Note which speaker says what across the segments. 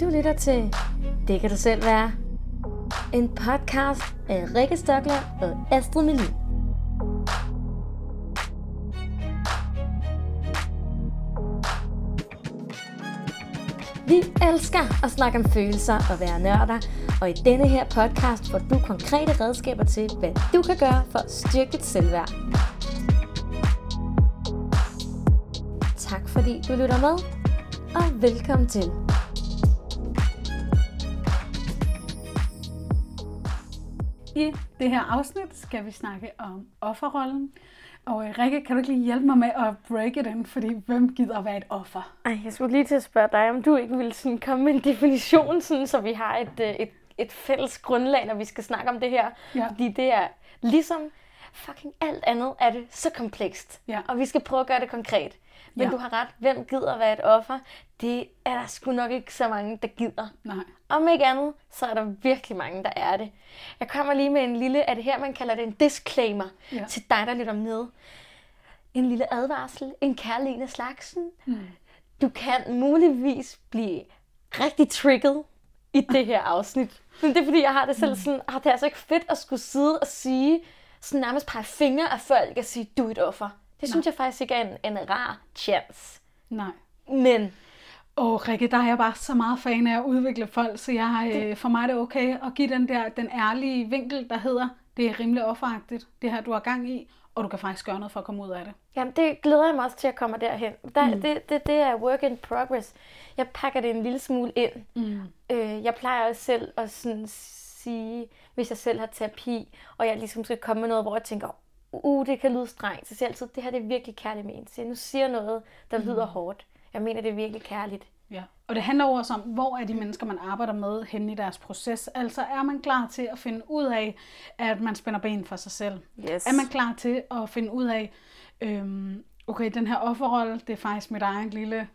Speaker 1: Du lytter til Det kan du selv være. En podcast af Rikke Stokler og Astrid Melin. Vi elsker at snakke om følelser og være nørder, og i denne her podcast får du konkrete redskaber til, hvad du kan gøre for at styrke dit selvværd. Tak fordi du lytter med, og velkommen til.
Speaker 2: I det her afsnit skal vi snakke om offerrollen. Og øh, Rikke, kan du ikke lige hjælpe mig med at breake den? Fordi hvem gider at være et offer?
Speaker 1: Ej, jeg skulle lige til at spørge dig, om du ikke ville sådan komme med en definition, sådan, så vi har et, øh, et, et fælles grundlag, når vi skal snakke om det her.
Speaker 2: Ja.
Speaker 1: Fordi det er ligesom fucking alt andet, er det så komplekst.
Speaker 2: Ja.
Speaker 1: Og vi skal prøve at gøre det konkret. Men
Speaker 2: Ja.
Speaker 1: du har ret. Hvem gider være et offer? Det er der sgu nok ikke så mange, der gider.
Speaker 2: Nej.
Speaker 1: Om ikke andet, så er der virkelig mange, der er det. Jeg kommer lige med en lille, er det her, man kalder det en disclaimer
Speaker 2: Ja.
Speaker 1: til dig, der lytter med. En lille advarsel, en kærlig en af slagsen.
Speaker 2: Mm.
Speaker 1: Du kan muligvis blive rigtig trigget i det her afsnit. Men det er fordi, jeg har det selv sådan, ah, det er altså ikke fedt at skulle sidde og sige, sådan nærmest pege fingre af folk og sige, du er et offer. Det synes jeg faktisk ikke er en, en rar chance.
Speaker 2: Nej.
Speaker 1: Men
Speaker 2: Åh, Rikke, der er jeg bare så meget fan af at udvikle folk, så jeg, øh, for mig er det okay at give den der, den ærlige vinkel, der hedder, det er rimelig offeragtigt, det her du har gang i, og du kan faktisk gøre noget for at komme ud af det.
Speaker 1: Jamen, det glæder jeg mig også til at komme derhen. Der, mm. det, det, det er work in progress. Jeg pakker det en lille smule ind.
Speaker 2: Mm.
Speaker 1: Øh, jeg plejer også selv at sådan sige, hvis jeg selv har terapi, og jeg ligesom skal komme med noget, hvor jeg tænker, uh, det kan lyde strengt, så siger jeg altid, det her det er virkelig kærligt ment. Så jeg nu siger noget, der lyder hårdt. Jeg mener, det er virkelig kærligt.
Speaker 2: Ja, og det handler også om, hvor er de mennesker, man arbejder med henne i deres proces. Altså er man klar til at finde ud af, at man spænder ben for sig selv?
Speaker 1: Yes.
Speaker 2: Er man klar til at finde ud af, øhm, okay, den her offerrolle, det er faktisk mit egen lille,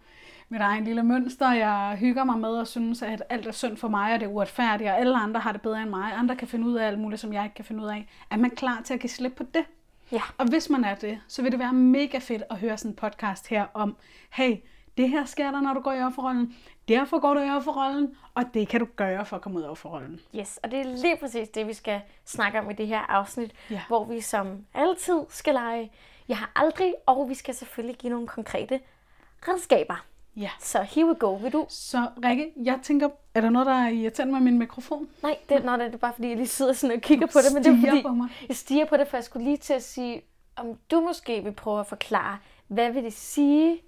Speaker 2: mit egen lille mønster, jeg hygger mig med og synes, at alt er synd for mig, og det er uretfærdigt, og alle andre har det bedre end mig. Andre kan finde ud af alt muligt, som jeg ikke kan finde ud af. Er man klar til at give slip på det?
Speaker 1: Ja.
Speaker 2: Og hvis man er det, så vil det være mega fedt at høre sådan en podcast her om, hey, det her sker der, når du går i offerrollen. Derfor går du i offerrollen, og det kan du gøre for at komme ud af offerrollen.
Speaker 1: Yes, og det er lige præcis det, vi skal snakke om i det her afsnit,
Speaker 2: Ja.
Speaker 1: hvor vi som altid skal lege, jeg har aldrig, og vi skal selvfølgelig give nogle konkrete redskaber.
Speaker 2: Ja.
Speaker 1: Så here we go. Vil du
Speaker 2: Så Rikke, jeg tænker, er der noget, der er irriterende med min mikrofon?
Speaker 1: Nej, det, nå, det er bare fordi, jeg lige sidder sådan og kigger på det. Men det er fordi,
Speaker 2: på mig.
Speaker 1: jeg stiger på det, for jeg skulle lige til at sige, om du måske vil prøve at forklare, hvad vil det sige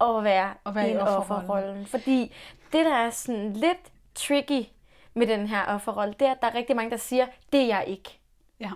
Speaker 1: at være,
Speaker 2: At være
Speaker 1: i en
Speaker 2: offerrollen?
Speaker 1: Fordi det, der er sådan lidt tricky med den her offerrolle, det er, at der er rigtig mange, der siger, det er jeg ikke.
Speaker 2: Ja.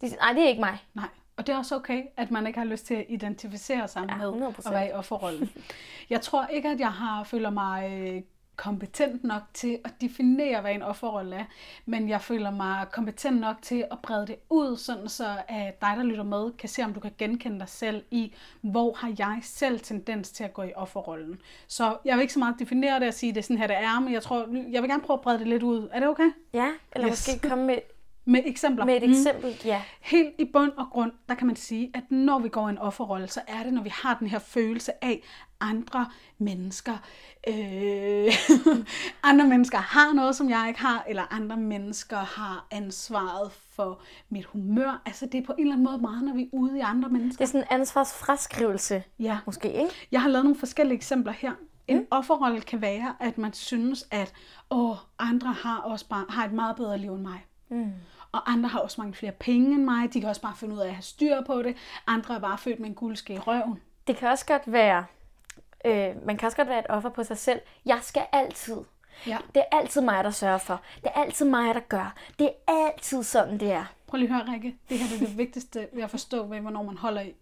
Speaker 1: De siger, nej, det er ikke mig.
Speaker 2: Nej. Og det er også okay, at man ikke har lyst til at identificere sig
Speaker 1: Ja,
Speaker 2: med
Speaker 1: 100%.
Speaker 2: at være i offerrollen. Jeg tror ikke, at jeg har føler mig øh, kompetent nok til at definere, hvad en offerrolle er, men jeg føler mig kompetent nok til at brede det ud, sådan så at dig, der lytter med, kan se, om du kan genkende dig selv i, hvor har jeg selv tendens til at gå i offerrollen. Så jeg vil ikke så meget definere det og sige, det er sådan her, det er, men jeg tror, jeg vil gerne prøve at brede det lidt ud. Er det okay?
Speaker 1: Ja, eller
Speaker 2: Yes.
Speaker 1: måske komme med,
Speaker 2: Med eksempler.
Speaker 1: med et
Speaker 2: Mm.
Speaker 1: eksempel. Ja,
Speaker 2: Helt i bund og grund, der kan man sige, at når vi går i en offerrolle, så er det, når vi har den her følelse af, andre mennesker, øh, andre mennesker har noget, som jeg ikke har, eller andre mennesker har ansvaret for mit humør. Altså det er på en eller anden måde meget, når vi er ude i andre mennesker.
Speaker 1: det er sådan en ansvarsfraskrivelse,
Speaker 2: Ja.
Speaker 1: måske, ikke?
Speaker 2: Jeg har lavet nogle forskellige eksempler her. En mm. offerrolle kan være, at man synes, at åh, andre har også bare har et meget bedre liv end mig.
Speaker 1: Mm.
Speaker 2: Og andre har også mange flere penge end mig. De kan også bare finde ud af at have styr på det. Andre er bare født med en guldske i røven.
Speaker 1: Det kan også godt være, øh, man kan også godt være et offer på sig selv. Jeg skal altid.
Speaker 2: Ja.
Speaker 1: Det er altid mig, der sørger for. Det er altid mig, der gør. Det er altid sådan, det er.
Speaker 2: Prøv lige at høre, Rikke. Det her det er det vigtigste ved at forstå, ved, hvornår man holder i,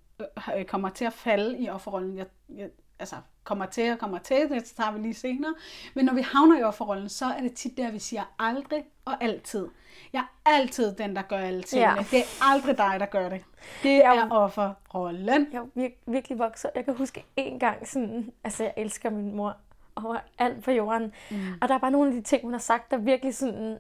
Speaker 2: øh, kommer til at falde i offerrollen. Jeg, jeg, altså, kommer til og kommer til, det tager vi lige senere. Men når vi havner i offerrollen, så er det tit der, vi siger aldrig og altid. Jeg er altid den, der gør alle tingene.
Speaker 1: Ja.
Speaker 2: Det er aldrig dig, der gør det. Det
Speaker 1: Ja.
Speaker 2: er offerrollen.
Speaker 1: Jeg er vir- virkelig vokset. Jeg kan huske en gang sådan, altså jeg elsker min mor over alt på jorden. Mm. Og der er bare nogle af de ting, hun har sagt, der virkelig sådan,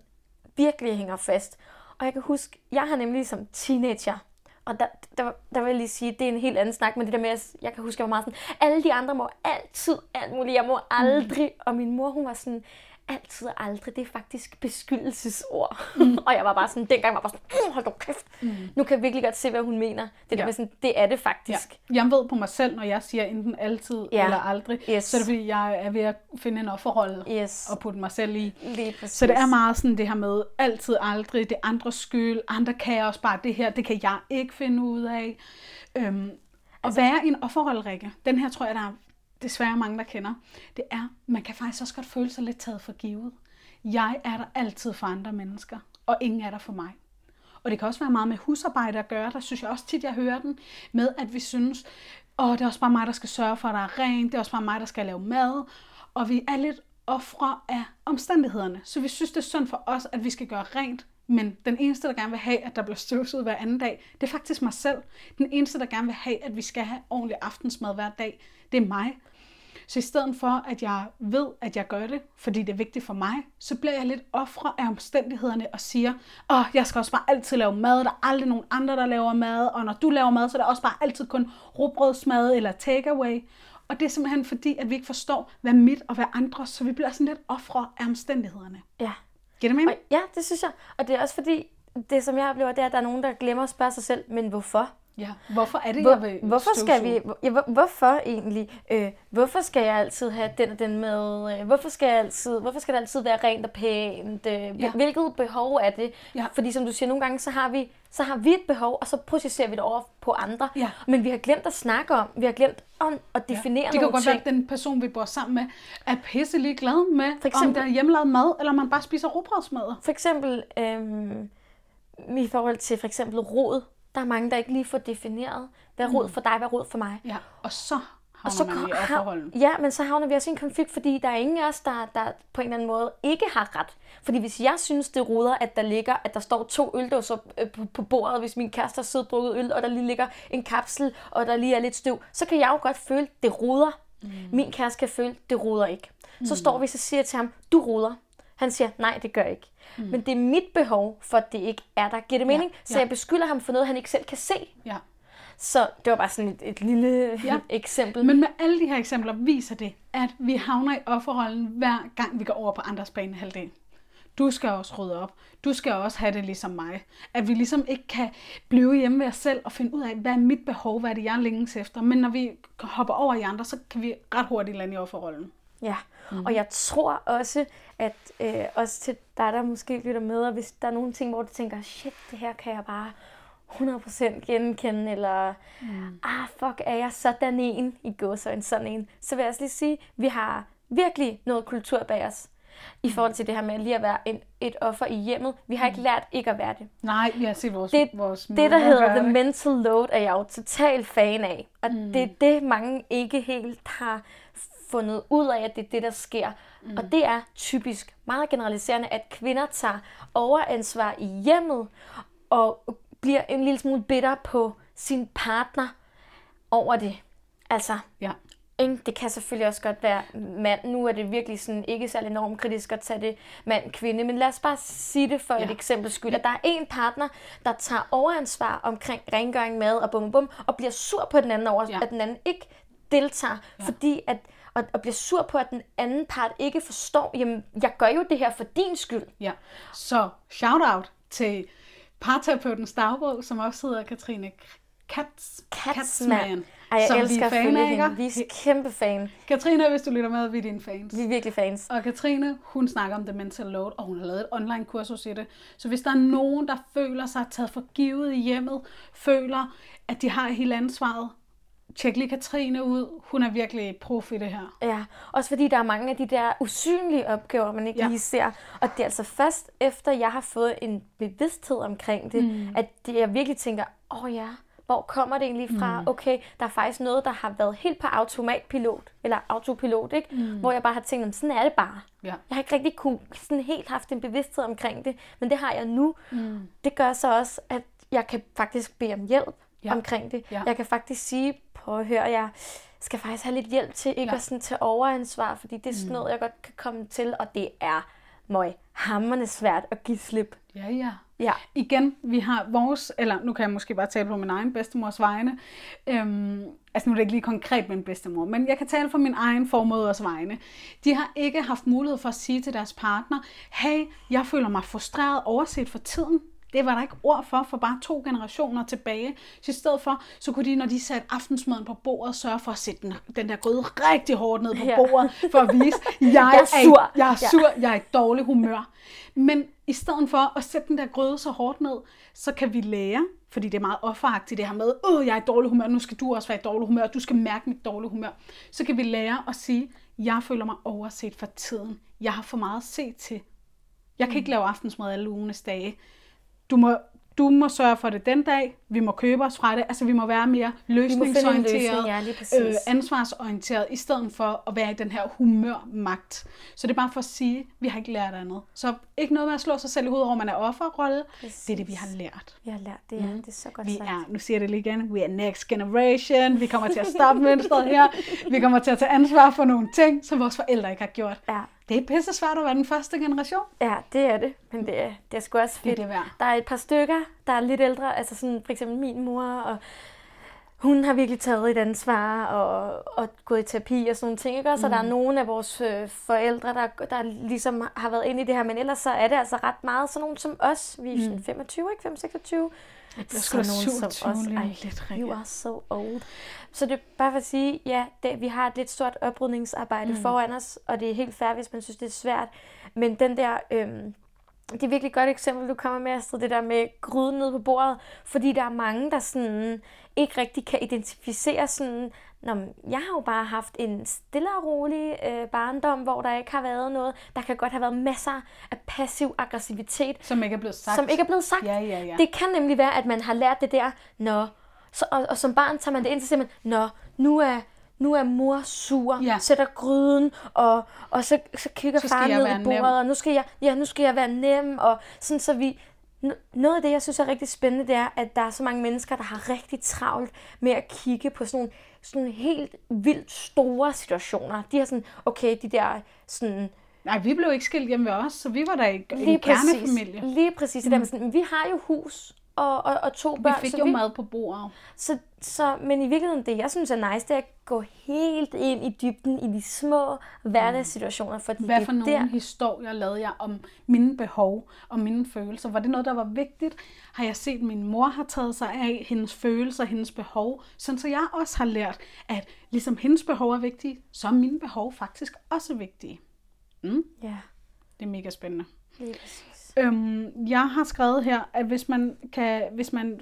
Speaker 1: virkelig hænger fast. Og jeg kan huske, jeg har nemlig som teenager Og der, der, der vil jeg lige sige, det er en helt anden snak, men det der med, at jeg kan huske, jeg var meget sådan, alle de andre må altid alt muligt, jeg må aldrig. Mm. Og min mor, hun var sådan, altid og aldrig, det er faktisk beskyldelsesord. Mm. og jeg var bare sådan, dengang var jeg bare sådan, mm, hold du kæft. Mm. Nu kan jeg virkelig godt se, hvad hun mener. Det, ja. med sådan, det er det faktisk.
Speaker 2: Ja. Jeg ved på mig selv, når jeg siger enten altid ja. eller aldrig, yes. så er det fordi, jeg er ved at finde en offerrolle yes. og putte mig selv i.
Speaker 1: Lige præcis.
Speaker 2: Så det er meget sådan det her med altid, aldrig, det er andres skyld, andre kan også bare det her, det kan jeg ikke finde ud af. Øhm, altså, at være i en offerrolle, Rikke, den her tror jeg, der er desværre mange, der kender, det er, man kan faktisk også godt føle sig lidt taget for givet. Jeg er der altid for andre mennesker, og ingen er der for mig. Og det kan også være meget med husarbejde at gøre. Der synes jeg også tit, jeg hører den med, at vi synes, åh, det er også bare mig, der skal sørge for, at der er rent. Det er også bare mig, der skal lave mad. Og vi er lidt ofre af omstændighederne. Så vi synes, det er synd for os, at vi skal gøre rent. Men den eneste, der gerne vil have, at der bliver støvsuget hver anden dag, det er faktisk mig selv. Den eneste, der gerne vil have, at vi skal have ordentlig aftensmad hver dag, det er mig. Så i stedet for, at jeg ved, at jeg gør det, fordi det er vigtigt for mig, så bliver jeg lidt ofre af omstændighederne og siger, åh, oh, jeg skal også bare altid lave mad, der er aldrig nogen andre, der laver mad, og når du laver mad, så er der også bare altid kun råbrødsmad eller takeaway. Og det er simpelthen fordi, at vi ikke forstår, hvad mit og hvad andres, så vi bliver sådan lidt ofre af omstændighederne.
Speaker 1: Ja.
Speaker 2: Giver det mening?
Speaker 1: Ja, det synes jeg. Og det er også fordi, det som jeg oplever, det er, at der er nogen, der glemmer at spørge sig selv, men hvorfor?
Speaker 2: Ja, hvorfor er det,
Speaker 1: Hvor,
Speaker 2: jeg vil
Speaker 1: hvorfor skal vi, ja, hvor, hvorfor egentlig? Øh, hvorfor skal jeg altid have den og den med? Øh, hvorfor skal jeg altid, hvorfor skal det altid være rent og pænt? Øh, ja. Hvilket behov er det? Ja. Fordi som du siger, nogle gange så har vi så har vi et behov, og så projicerer vi det over på andre. Ja. Men vi har glemt at snakke om, vi har glemt om at definere ja.
Speaker 2: Det kan
Speaker 1: nogle
Speaker 2: godt
Speaker 1: ting.
Speaker 2: være, at den person, vi bor sammen med, er pisselig glad med, For eksempel, om der er hjemmelavet mad, eller man bare spiser råbrødsmad.
Speaker 1: For eksempel øhm, i forhold til for eksempel rod. Der er mange, der ikke lige får defineret, hvad er rod for dig, hvad er rod for mig.
Speaker 2: Ja, og så og så man i offerholden.
Speaker 1: Ja, men så havner vi også i en konflikt, fordi der er ingen af os, der, der på en eller anden måde ikke har ret. Fordi hvis jeg synes, det ruder, at der ligger, at der står to øldåser øh, på, på bordet, hvis min kæreste har siddet drukket øl, og der lige ligger en kapsel, og der lige er lidt støv, så kan jeg jo godt føle, det ruder. Mm. Min kæreste kan føle, det ruder ikke. Så mm. står vi så siger til ham, du ruder. Han siger, nej, det gør ikke. Mm. Men det er mit behov for, at det ikke er der. Giver det mening? Ja, ja. Så jeg beskylder ham for noget, han ikke selv kan se.
Speaker 2: Ja.
Speaker 1: Så det var bare sådan et, et lille ja. eksempel.
Speaker 2: Men med alle de her eksempler viser det, at vi havner i offerrollen hver gang vi går over på andres banehalvdel. Du skal også rydde op. Du skal også have det ligesom mig. At vi ligesom ikke kan blive hjemme ved os selv og finde ud af, hvad er mit behov, hvad er det, jeg længes efter. Men når vi hopper over i andre, så kan vi ret hurtigt lande i offerrollen.
Speaker 1: Ja, mm. og jeg tror også, at øh, også til dig, der måske lytter med, og hvis der er nogle ting, hvor du tænker, shit, det her kan jeg bare 100% genkende, eller mm. ah, fuck, er jeg sådan en i går så en sådan en, så vil jeg også lige sige, vi har virkelig noget kultur bag os i mm. forhold til det her med lige at være en, et offer i hjemmet. Vi har ikke mm. lært ikke at være det.
Speaker 2: Nej, vi har set vores
Speaker 1: Det,
Speaker 2: vores
Speaker 1: det der hedder The Mental Load, er jeg jo total fan af. Og mm. det er det, mange ikke helt har fundet ud af, at det er det, der sker. Mm. Og det er typisk meget generaliserende, at kvinder tager overansvar i hjemmet og bliver en lille smule bitter på sin partner over det. Altså,
Speaker 2: ja.
Speaker 1: Ikke? Det kan selvfølgelig også godt være mand. Nu er det virkelig sådan ikke særlig enormt kritisk at tage det mand-kvinde, men lad os bare sige det for ja. et eksempel skyld, at der er en partner, der tager overansvar omkring rengøring, mad og bum bum, og bliver sur på den anden over, ja. at den anden ikke deltager, ja. fordi at og, og bliver sur på, at den anden part ikke forstår, jamen, jeg gør jo det her for din skyld.
Speaker 2: Ja, så shout out til parterapeuten Stavbro, som også hedder Katrine Katz,
Speaker 1: Katzmann. Ej, jeg som elsker vi er fan af, Vi er kæmpe fan.
Speaker 2: Katrine, hvis du lytter med, vi er dine fans.
Speaker 1: Vi er virkelig fans.
Speaker 2: Og Katrine, hun snakker om the mental load, og hun har lavet et online kursus i det. Så hvis der er nogen, der føler sig taget for givet i hjemmet, føler, at de har hele ansvaret, tjek lige Katrine ud. Hun er virkelig prof i det her.
Speaker 1: Ja, også fordi der er mange af de der usynlige opgaver, man ikke ja. lige ser. Og det er altså først efter, jeg har fået en bevidsthed omkring det, mm. at jeg virkelig tænker, åh oh ja, hvor kommer det egentlig fra? Mm. Okay, der er faktisk noget, der har været helt på automatpilot, eller autopilot, ikke? Mm. Hvor jeg bare har tænkt, sådan er det bare. Ja. Jeg har ikke rigtig kunne, sådan helt haft en bevidsthed omkring det, men det har jeg nu. Mm. Det gør så også, at jeg kan faktisk bede om hjælp ja. omkring det. Ja. Jeg kan faktisk sige, prøv at høre, jeg skal faktisk have lidt hjælp til ikke ja. at sådan tage overansvar, fordi det er sådan mm. noget, jeg godt kan komme til, og det er møg hammerne svært at give slip.
Speaker 2: Ja, ja.
Speaker 1: Ja.
Speaker 2: Igen, vi har vores, eller nu kan jeg måske bare tale på min egen bedstemors vegne. Øhm, altså nu er det ikke lige konkret min bedstemor, men jeg kan tale for min egen formoders vegne. De har ikke haft mulighed for at sige til deres partner, hey, jeg føler mig frustreret, overset for tiden. Det var der ikke ord for, for bare to generationer tilbage. Så i stedet for, så kunne de, når de satte aftensmaden på bordet, sørge for at sætte den, den der gryde rigtig hårdt ned på
Speaker 1: Ja.
Speaker 2: bordet, for at vise, jeg,
Speaker 1: Jeg er sur.
Speaker 2: jeg er
Speaker 1: Ja.
Speaker 2: sur, jeg er i dårlig humør. Men i stedet for at sætte den der gryde så hårdt ned, så kan vi lære, fordi det er meget offeragtigt det her med, åh, jeg er i dårlig humør, nu skal du også være i dårlig humør, du skal mærke mit dårlige humør. Så kan vi lære at sige, jeg føler mig overset for tiden. Jeg har for meget at se til. Jeg kan ikke lave aftensmad alle ugenes dage. Du må, du må sørge for det den dag. Vi må købe os fra det. Altså, vi må være mere
Speaker 1: en løsning,
Speaker 2: løsningsorienteret,
Speaker 1: ja, præcis.
Speaker 2: øh, ansvarsorienteret, i stedet for at være i den her humørmagt. Så det er bare for at sige, at vi har ikke lært andet. Så ikke noget med at slå sig selv i hovedet over, at man er offerrolle. Det er det, vi har lært.
Speaker 1: Jeg har lært det, ja. Det er så godt
Speaker 2: Vi
Speaker 1: sagt.
Speaker 2: er, nu siger jeg det lige igen, we are next generation. Vi kommer til at stoppe mønstret her. Vi kommer til at tage ansvar for nogle ting, som vores forældre ikke har gjort.
Speaker 1: Ja.
Speaker 2: Det er pisse svært at være den første generation.
Speaker 1: Ja, det er det. Men det er, det er sgu også
Speaker 2: Det er
Speaker 1: fedt.
Speaker 2: det værd.
Speaker 1: Der er et par stykker, der er lidt ældre, altså sådan for eksempel min mor, og hun har virkelig taget et ansvar og, og gået i terapi og sådan nogle ting. Ikke? Og så mm. der er nogle af vores øh, forældre, der, der ligesom har været inde i det her, men ellers så er det altså ret meget sådan nogle som os. Vi er sådan 25, ikke? 5, 26.
Speaker 2: Jeg
Speaker 1: Sådan
Speaker 2: skal
Speaker 1: nogen
Speaker 2: 27 lige om
Speaker 1: Ej,
Speaker 2: lidt,
Speaker 1: You are so old. Så det er bare for at sige, ja, det, vi har et lidt stort oprydningsarbejde mm. foran os, og det er helt fair, hvis man synes, det er svært. Men den der, øhm, det er virkelig et godt eksempel, du kommer med, Astrid, det der med gryden nede på bordet, fordi der er mange, der sådan ikke rigtig kan identificere sådan, Nå, jeg har jo bare haft en stille og rolig øh, barndom, hvor der ikke har været noget. Der kan godt have været masser af passiv aggressivitet,
Speaker 2: Som ikke er blevet sagt.
Speaker 1: som ikke er blevet sagt.
Speaker 2: Ja, ja, ja.
Speaker 1: Det kan nemlig være, at man har lært det der, nå, så, og, og som barn tager man det ind, så siger man, nå, nu er, nu er mor sur,
Speaker 2: Ja.
Speaker 1: sætter gryden, og, og så, så kigger
Speaker 2: Så
Speaker 1: far ned i bordet,
Speaker 2: nem.
Speaker 1: og nu skal, jeg, ja, nu skal jeg være nem, og sådan så vi... Noget af det, jeg synes er rigtig spændende, det er, at der er så mange mennesker, der har rigtig travlt med at kigge på sådan nogle, sådan helt vildt store situationer. De har sådan, okay, de der sådan
Speaker 2: Nej, vi blev ikke skilt hjemme ved os, så vi var da ikke
Speaker 1: Lige
Speaker 2: en
Speaker 1: præcis.
Speaker 2: kernefamilie.
Speaker 1: Lige præcis. Det der med sådan, men vi har jo hus og, og, og to børn.
Speaker 2: Vi fik
Speaker 1: så
Speaker 2: jo
Speaker 1: vi,
Speaker 2: mad på bordet.
Speaker 1: Så, så, men i virkeligheden, det jeg synes er nice, det er at gå helt ind i dybden i de små hverdagssituationer. Fordi
Speaker 2: Hvad
Speaker 1: det
Speaker 2: for
Speaker 1: er
Speaker 2: nogle
Speaker 1: der,
Speaker 2: historier lavede jeg om mine behov og mine følelser? Var det noget, der var vigtigt? Har jeg set, at min mor har taget sig af hendes følelser, hendes behov? Sådan så jeg også har lært, at ligesom hendes behov er vigtige, så er mine behov faktisk også vigtige. Mm,
Speaker 1: Ja,
Speaker 2: det er mega spændende.
Speaker 1: lige præcis.
Speaker 2: Øhm, jeg har skrevet her, at hvis man kan, hvis man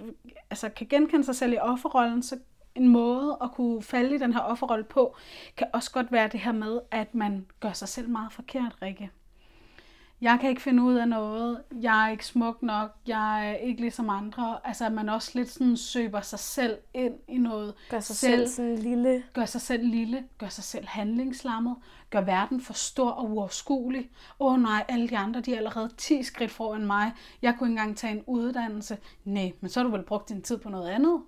Speaker 2: altså kan genkende sig selv i offerrollen, så en måde at kunne falde i den her offerrolle på, kan også godt være det her med, at man gør sig selv meget forkert, Rikke. Jeg kan ikke finde ud af noget, jeg er ikke smuk nok, jeg er ikke ligesom andre. Altså at man også lidt sådan søber sig selv ind i noget.
Speaker 1: Gør sig selv sådan en lille...
Speaker 2: Gør sig selv lille, gør sig selv handlingslammet, gør verden for stor og uoverskuelig. Åh oh, nej, alle de andre, de er allerede 10 skridt foran mig. Jeg kunne ikke engang tage en uddannelse. Nej, men så har du vel brugt din tid på noget andet.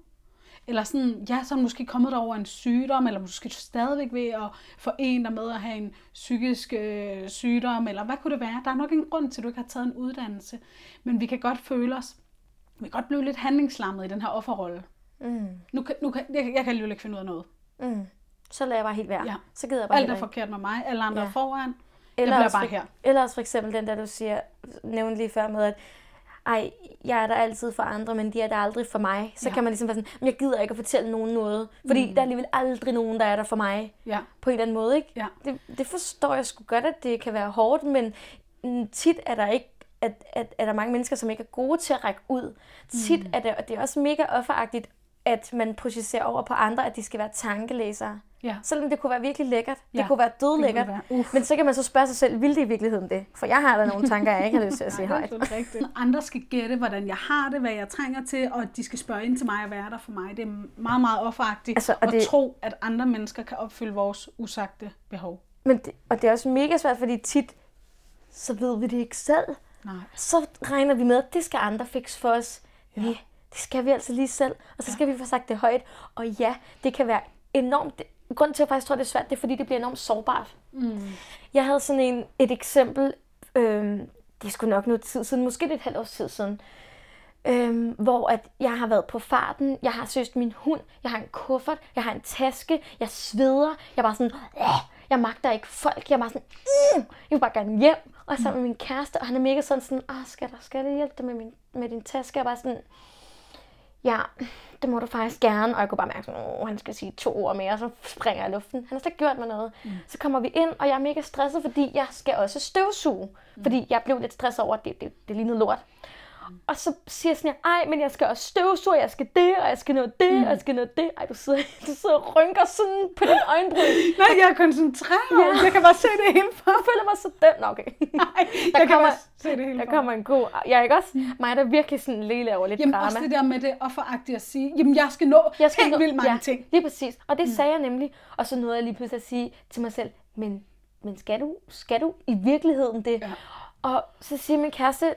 Speaker 2: Eller sådan, ja, så er måske kommet over en sygdom, eller måske stadigvæk ved at forene dig med at have en psykisk øh, sygdom, eller hvad kunne det være? Der er nok ingen grund til, at du ikke har taget en uddannelse. Men vi kan godt føle os, vi kan godt blive lidt handlingslammet i den her offerrolle.
Speaker 1: Mm,
Speaker 2: Nu kan, nu kan, jeg, jeg kan alligevel ikke finde ud af noget.
Speaker 1: mm. Så lader jeg bare helt være.
Speaker 2: Ja.
Speaker 1: Så gider jeg bare
Speaker 2: Alt er forkert med mig, alle andre
Speaker 1: Ja.
Speaker 2: foran. Jeg
Speaker 1: Eller
Speaker 2: bliver
Speaker 1: også
Speaker 2: bare
Speaker 1: for,
Speaker 2: her.
Speaker 1: Ellers for eksempel den der, du siger, nævnte lige før med, at ej, jeg er der altid for andre, men de er der aldrig for mig. Så
Speaker 2: Ja.
Speaker 1: kan man ligesom være sådan, "Men jeg gider ikke at fortælle nogen noget, fordi mm. der er alligevel aldrig nogen, der er der for mig,
Speaker 2: Ja,
Speaker 1: på en eller anden måde, ikke?
Speaker 2: ja.
Speaker 1: Det, det forstår jeg sgu godt, at det kan være hårdt, men tit er der ikke at, at, er der mange mennesker, som ikke er gode til at række ud. Tit mm. er det, og det er også mega offeragtigt, at man projicerer over på andre, at de skal være tankelæsere.
Speaker 2: Ja.
Speaker 1: Selvom det kunne være virkelig lækkert.
Speaker 2: Ja,
Speaker 1: Det kunne være dødlækkert.
Speaker 2: kunne være.
Speaker 1: Men så kan man så spørge sig selv, vil det i virkeligheden det? For jeg har da nogle tanker, jeg ikke har lyst til at sige højt.
Speaker 2: Andre skal gætte, hvordan jeg har det, hvad jeg trænger til, og de skal spørge ind til mig og være der for mig. Det er meget, meget offeragtigt
Speaker 1: Altså,
Speaker 2: altså,
Speaker 1: og
Speaker 2: at
Speaker 1: det-
Speaker 2: tro, at andre mennesker kan opfylde vores usagte behov.
Speaker 1: Men det, og det er også mega svært, fordi tit, så ved vi det ikke selv.
Speaker 2: Nej.
Speaker 1: Så regner vi med, at det skal andre fikse for os. Ja. Nej, det skal vi altså lige selv. Og så skal vi få sagt det højt. Og ja, det kan være enormt... Grunden til, at jeg faktisk tror, det er svært, det er, fordi det bliver enormt sårbart.
Speaker 2: Mm.
Speaker 1: Jeg havde sådan en, et eksempel øhm, det er sgu nok noget tid siden, måske lidt et halvt års tid siden, øhm, hvor at jeg har været på farten, jeg har søst min hund, jeg har en kuffert, jeg har en taske, jeg sveder, jeg er bare sådan, Åh! jeg magter ikke folk, jeg er bare sådan, mm! jeg vil bare gerne hjem, og så med min kæreste, og han er mega sådan sådan, ah, skal der, skal jeg hjælpe dig med, min, med din taske? Jeg er bare sådan, ja, det må du faktisk gerne. Og jeg kunne bare mærke, at han skal sige to ord mere, og så springer jeg i luften. Han har slet ikke gjort mig noget. Mm. Så kommer vi ind, og jeg er mega stresset, fordi jeg skal også støvsuge. Mm. Fordi jeg blev lidt stresset over, at det, det, det lignede lort. Og så siger jeg sådan, ej, men jeg skal også støvsuge, jeg skal det, og jeg skal nå det, mm. og jeg skal nå det. Ej, du sidder, du sidder og rynker sådan på din øjenbryn.
Speaker 2: Nej, jeg er koncentreret. Ja. Jeg kan bare se det hele for.
Speaker 1: Jeg føler mig så dømt. Nå, okay.
Speaker 2: Nej,
Speaker 1: Der
Speaker 2: jeg kan
Speaker 1: kommer-
Speaker 2: bare se det hele
Speaker 1: Der
Speaker 2: for.
Speaker 1: kommer en god... Jeg er ikke også mig, der virkelig sådan lille over lidt
Speaker 2: Jamen
Speaker 1: drama.
Speaker 2: også det der med det offeragtige at sige, jamen jeg skal nå
Speaker 1: jeg skal
Speaker 2: helt
Speaker 1: nå-
Speaker 2: vildt mange
Speaker 1: ja,
Speaker 2: ting.
Speaker 1: Lige præcis. Og det mm. sagde jeg nemlig. Og så nåede jeg lige pludselig at sige til mig selv, men, men skal, du, skal du i virkeligheden det?
Speaker 2: Ja.
Speaker 1: Og så siger min kæreste,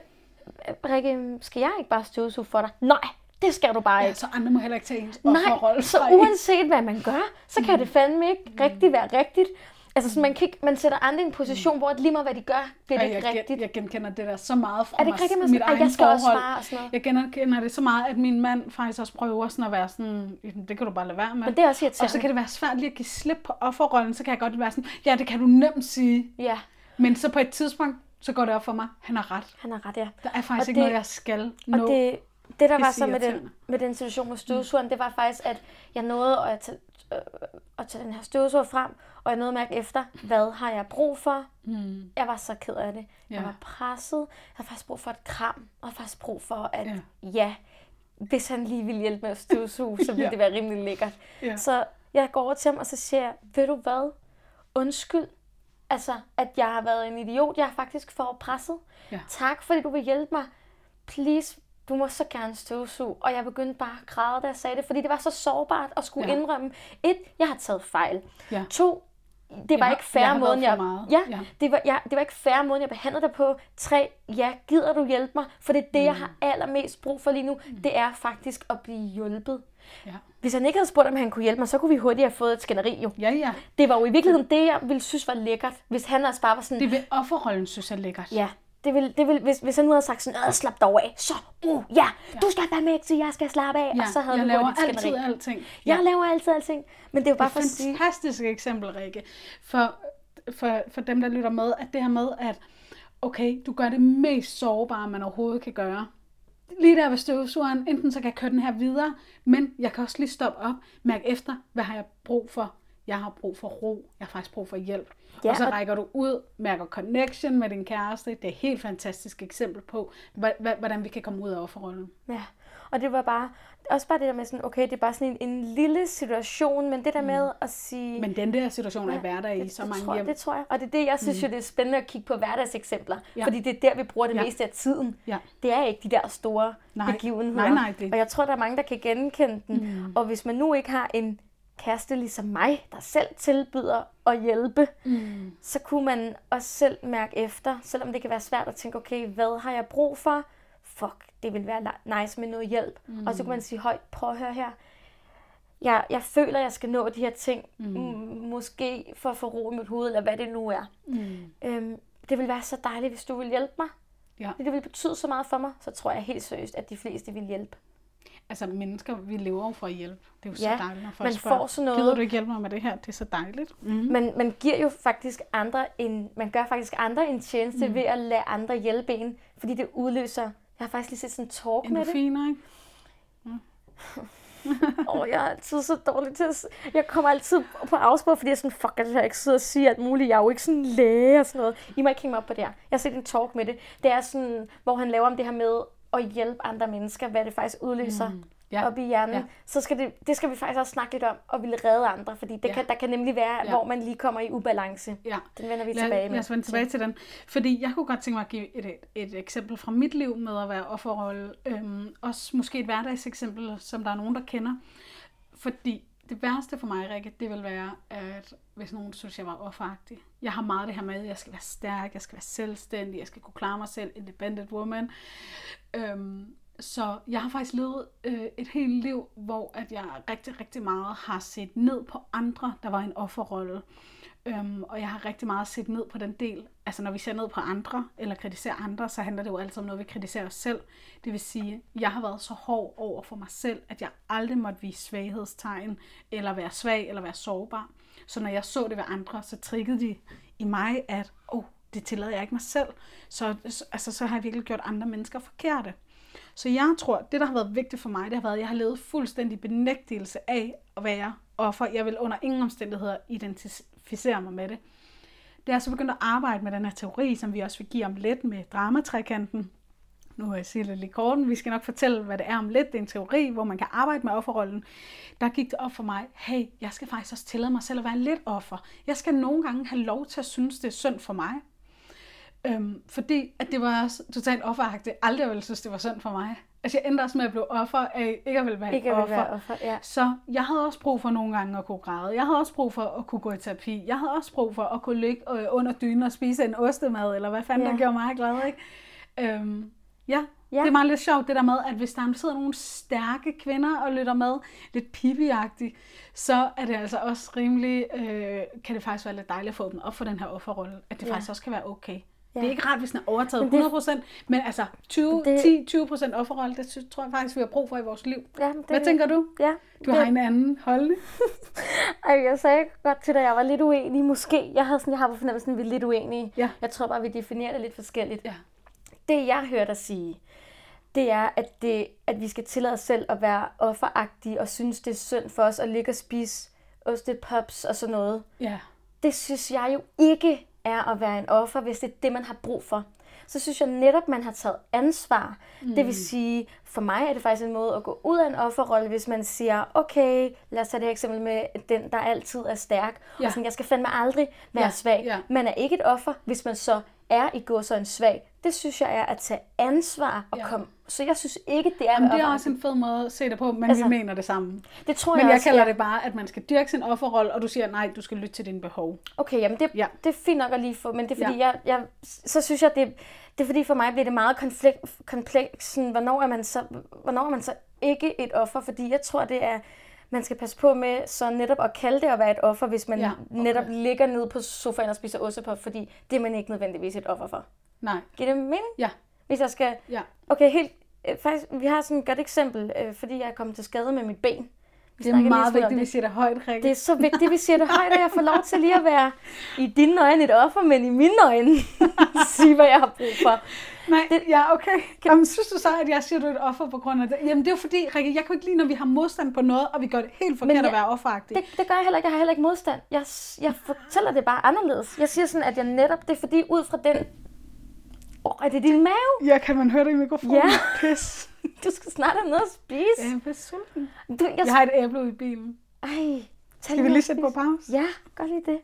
Speaker 1: Rikke, skal jeg ikke bare støvsuge for dig? Nej, det skal du bare
Speaker 2: Ja,
Speaker 1: ikke.
Speaker 2: så andre må heller ikke tage ens
Speaker 1: Nej, så uanset hvad man gør, så kan det fandme ikke rigtig være rigtigt. Altså, så man, kan ikke, man sætter andre i en position, hvor lige meget hvad de gør, bliver det
Speaker 2: Og
Speaker 1: ikke
Speaker 2: jeg,
Speaker 1: rigtigt.
Speaker 2: jeg genkender det der så meget fra
Speaker 1: Er det
Speaker 2: mig,
Speaker 1: rigtigt, man
Speaker 2: mit
Speaker 1: sådan, "Ej,
Speaker 2: egen
Speaker 1: jeg skal også
Speaker 2: forhold.
Speaker 1: svare og sådan noget?
Speaker 2: Jeg genkender det så meget, at min mand faktisk også prøver sådan at være sådan, "Jamen, det kan du bare lade være med.
Speaker 1: Men det er også
Speaker 2: og så kan det være svært lige at give slip på offerrollen, så kan jeg godt være sådan, ja, det kan du nemt sige.
Speaker 1: Ja,
Speaker 2: Men så på et tidspunkt, så går det op for mig, han har ret.
Speaker 1: han har ret, ja.
Speaker 2: Der er faktisk
Speaker 1: Og
Speaker 2: ikke
Speaker 1: det-
Speaker 2: noget, jeg skal nå.
Speaker 1: Og det, det der var så med den, med den situation med støvsugeren, det var faktisk, at jeg nåede at tage, øh, at tage den her støvsuger frem, og jeg nåede at mærke efter, hvad har jeg brug for?
Speaker 2: Mm.
Speaker 1: Jeg var så ked af det. Jeg
Speaker 2: Ja.
Speaker 1: var presset. Jeg havde faktisk brug for et kram, og jeg faktisk brug for, at
Speaker 2: Ja.
Speaker 1: ja, ja hvis han lige ville hjælpe med at støvsuge, så ville
Speaker 2: Ja.
Speaker 1: det være rimelig lækkert.
Speaker 2: Ja.
Speaker 1: Så jeg går over til ham, og så siger jeg, ved du hvad? Undskyld, altså, at jeg har været en idiot. Jeg er faktisk for presset.
Speaker 2: Ja.
Speaker 1: Tak, fordi du vil hjælpe mig. Please, du må så gerne støvsuge. Og jeg begyndte bare at græde, da jeg sagde det, fordi det var så sårbart at skulle
Speaker 2: Ja.
Speaker 1: indrømme. Et, jeg har taget fejl.
Speaker 2: Ja.
Speaker 1: To, det var ikke
Speaker 2: jeg
Speaker 1: fair
Speaker 2: har været
Speaker 1: måden, jeg... Ja,
Speaker 2: Ja.
Speaker 1: Det, var, ja, det var ikke fair måden, jeg behandlede dig på. Tre, ja, gider du hjælpe mig? For det er det,
Speaker 2: Mm.
Speaker 1: jeg har allermest brug for lige nu. Det er faktisk at blive hjulpet.
Speaker 2: Ja.
Speaker 1: Hvis han ikke havde spurgt, om han kunne hjælpe mig, så kunne vi hurtigt have fået et skænderi jo.
Speaker 2: Ja, ja.
Speaker 1: Det var jo i virkeligheden det, jeg ville synes var lækkert, hvis han altså bare var sådan,
Speaker 2: Det ved offerrollen, synes er lækkert.
Speaker 1: ja, det vil, det vil, hvis, hvis han nu havde sagt sådan, "Øh, slap dig af, så, uh, ja, du skal være med, så jeg skal slappe af,
Speaker 2: Ja,
Speaker 1: og så havde
Speaker 2: jeg
Speaker 1: vi
Speaker 2: laver altid
Speaker 1: skænderi.
Speaker 2: alting.
Speaker 1: Jeg laver altid alting, men det er jo bare for at sige,
Speaker 2: fantastisk eksempel, Rikke, for, for, for dem, der lytter med, at det her med, at okay, du gør det mest sårbare, man overhovedet kan gøre. Lige der ved støvsugeren, enten så kan jeg køre den her videre, men jeg kan også lige stoppe op, mærke efter, hvad har jeg brug for? Jeg har brug for ro, jeg har faktisk brug for hjælp. Ja, og så rækker du ud, mærker connection med din kæreste. Det er et helt fantastisk eksempel på, hvordan vi kan komme ud af offerrollen.
Speaker 1: Ja, og det var bare, også bare det der med sådan, okay, det er bare sådan en, en lille situation, men det der med at sige...
Speaker 2: Men den der situation er hverdag i så mange
Speaker 1: tror,
Speaker 2: hjem.
Speaker 1: Det tror jeg, og det er det, jeg synes jo, det er spændende at kigge på hverdagseksempler,
Speaker 2: Ja.
Speaker 1: fordi det er der, vi bruger det
Speaker 2: Ja.
Speaker 1: meste af tiden.
Speaker 2: Ja.
Speaker 1: Det er ikke de der store
Speaker 2: Nej.
Speaker 1: begivenheder.
Speaker 2: Nej, nej, det-
Speaker 1: Og jeg tror, der er mange, der kan genkende den. Mm. Og hvis man nu ikke har en kæreste ligesom mig, der selv tilbyder at hjælpe, mm. så kunne man også selv mærke efter, selvom det kan være svært at tænke, okay, hvad har jeg brug for? Fuck, det vil være nice med noget hjælp. Mm. Og så kunne man sige højt, prøv at høre her. Jeg, jeg føler, jeg skal nå de her ting. Mm. Måske for at få ro i mit hoved, eller hvad det nu er.
Speaker 2: Mm.
Speaker 1: Øhm, det vil være så dejligt, hvis du vil hjælpe mig.
Speaker 2: Ja.
Speaker 1: Det vil betyde så meget for mig, så tror jeg helt seriøst, at de fleste vil hjælpe.
Speaker 2: Altså mennesker, vi lever jo for at hjælpe. Det er jo
Speaker 1: Ja,
Speaker 2: så dejligt, når folk
Speaker 1: man
Speaker 2: spørger,
Speaker 1: får sådan noget-
Speaker 2: gider du ikke hjælpe mig med det her? Det er så dejligt. Mm.
Speaker 1: Man, man giver jo faktisk andre en, man gør faktisk andre en tjeneste mm. ved at lade andre hjælpe en, fordi det udløser, jeg har faktisk lige set sådan en talk med det.
Speaker 2: Endorfiner, ikke?
Speaker 1: Og jeg er altid så dårlig til at... Jeg kommer altid på afspor, fordi jeg er sådan, fuck, jeg kan ikke sidde og sige alt muligt. Jeg er jo ikke sådan læge og sådan noget. I må ikke hænge mig op på det her. Jeg har set en talk med det. Det er sådan, hvor han laver om det her med at hjælpe andre mennesker, hvad det faktisk udløser mm.
Speaker 2: Ja.
Speaker 1: op i hjernen.
Speaker 2: Ja.
Speaker 1: Så skal det, det skal vi faktisk også snakke lidt om, og ville redde andre, fordi det
Speaker 2: Ja.
Speaker 1: kan, der kan nemlig være,
Speaker 2: ja.
Speaker 1: hvor man lige kommer i ubalance.
Speaker 2: Ja.
Speaker 1: Den vender vi
Speaker 2: Lad,
Speaker 1: tilbage med.
Speaker 2: lad os vende tilbage til den. Fordi jeg kunne godt tænke mig at give et, et, et eksempel fra mit liv med at være offerrolle. Øhm, også måske et hverdagseksempel, som der er nogen, der kender. Fordi det værste for mig, Rikke, det vil være, at hvis nogen synes, jeg var offeragtig. Jeg har meget det her med, at jeg skal være stærk, jeg skal være selvstændig, jeg skal kunne klare mig selv, independent woman. Øhm, så jeg har faktisk levet øh, et helt liv, hvor at jeg rigtig, rigtig meget har set ned på andre, der var en offerrolle. Øhm, og jeg har rigtig meget set ned på den del. Altså når vi ser ned på andre, eller kritiserer andre, så handler det jo altid om noget, vi kritiserer os selv. Det vil sige, jeg har været så hård over for mig selv, at jeg aldrig måtte vise svaghedstegn, eller være svag, eller være sårbar. Så når jeg så det ved andre, så triggede de i mig, at oh, det tillader jeg ikke mig selv. Så, altså, så har jeg virkelig gjort andre mennesker forkerte. Så jeg tror, det der har været vigtigt for mig, det har været, at jeg har levet fuldstændig benægtelse af at være offer. Jeg vil under ingen omstændigheder identificere mig med det. Det er så begyndt at arbejde med den her teori, som vi også vil give om lidt med dramatrækanten. Nu har jeg sige lidt kort, korten. Vi skal nok fortælle, hvad det er om lidt. Det er en teori, hvor man kan arbejde med offerrollen. Der gik det op for mig, hey, jeg skal faktisk også tillade mig selv at være lidt offer. Jeg skal nogle gange have lov til at synes, det er synd for mig. Øhm, fordi at det var totalt offeragtigt. Aldrig ville synes, det var synd for mig. Altså jeg endte også med at blive offer af ikke at ville være
Speaker 1: ikke
Speaker 2: offer.
Speaker 1: Være offer ja.
Speaker 2: Så jeg havde også brug for nogle gange at kunne græde. Jeg havde også brug for at kunne gå i terapi. Jeg havde også brug for at kunne ligge øh, under dynen og spise en ostemad, eller hvad fanden ja. der gjorde mig glad, ikke? Øhm, ja, ja, det er meget lidt sjovt det der med, at hvis der sidder nogle stærke kvinder og lytter med, lidt pipiagtigt, så er det altså også rimelig, øh, kan det faktisk være lidt dejligt at få dem op for den her offerrolle, at det ja. faktisk også kan være okay. Ja. Det er ikke rart, hvis den er overtaget det, 100%, men altså 20, det, 10-20% offerrolle, det tror jeg faktisk, vi har brug for i vores liv. Ja, det, Hvad tænker du?
Speaker 1: Ja,
Speaker 2: du det, har en anden holdning.
Speaker 1: Ej, jeg sagde godt til dig, jeg var lidt uenig. Måske, jeg havde sådan, jeg har på fornemmelsen, at vi er lidt uenige. Ja. Jeg tror bare, vi definerer det lidt forskelligt. Ja. Det, jeg hørte dig sige, det er, at, det, at vi skal tillade os selv at være offeragtige og synes, det er synd for os at ligge og spise ostepops og sådan noget. Ja. Det synes jeg jo ikke er at være en offer, hvis det er det, man har brug for. Så synes jeg netop, man har taget ansvar. Mm. Det vil sige, for mig er det faktisk en måde at gå ud af en offerrolle, hvis man siger, okay, lad os tage det eksempel med den, der altid er stærk. Ja. Og sådan, jeg skal fandme aldrig være ja. svag. Ja. Man er ikke et offer, hvis man så er i går så en svag. Det synes jeg er at tage ansvar og ja. komme. Så jeg synes ikke, det er...
Speaker 2: Jamen, det er også en fed måde at se det på, men altså, vi mener det samme.
Speaker 1: Det tror
Speaker 2: men
Speaker 1: jeg
Speaker 2: jeg
Speaker 1: også,
Speaker 2: kalder ja. det bare, at man skal dyrke sin offerrolle, og du siger, nej, du skal lytte til dine behov.
Speaker 1: Okay, jamen det, ja. det er fint nok at lige få, men det er fordi, ja. jeg, jeg, så synes jeg, det, det er fordi for mig bliver det meget kompleks, hvornår er man så, hvornår er man så ikke et offer, fordi jeg tror, det er man skal passe på med så netop at kalde det at være et offer, hvis man ja, okay. netop ligger ned på sofaen og spiser ostepop, fordi det er man ikke nødvendigvis et offer for.
Speaker 2: Nej.
Speaker 1: Giver det mening?
Speaker 2: Ja.
Speaker 1: Hvis jeg skal...
Speaker 2: Ja.
Speaker 1: Okay, helt... Øh, faktisk, vi har sådan et godt eksempel, øh, fordi jeg er kommet til skade med mit ben.
Speaker 2: Vi det er meget vigtigt, at vi siger det højt, Rikke.
Speaker 1: Det er så vigtigt, at vi siger det højt, at jeg får lov til lige at være i dine øjne et offer, men i mine øjne sige, hvad jeg har brug for.
Speaker 2: Nej, det, ja, okay. Kan... Jamen, synes du så, at jeg siger, at du er et offer på grund af det? Jamen, det er jo fordi, Rikke, jeg kan ikke lide, når vi har modstand på noget, og vi gør det helt forkert jeg, at være offeragtige.
Speaker 1: Det, det gør jeg heller ikke. Jeg har heller ikke modstand. Jeg, jeg fortæller det bare anderledes. Jeg siger sådan, at jeg netop, det er fordi, ud fra den... Åh, oh, er det din mave?
Speaker 2: Ja, kan man høre det i mikrofonen?
Speaker 1: Ja.
Speaker 2: Pis.
Speaker 1: Du skal snart have noget at spise.
Speaker 2: Jeg er sulten. Du, jeg... jeg har et æble ude i bilen.
Speaker 1: Ej,
Speaker 2: Skal vi lige sætte på pause?
Speaker 1: Ja, gør lige det.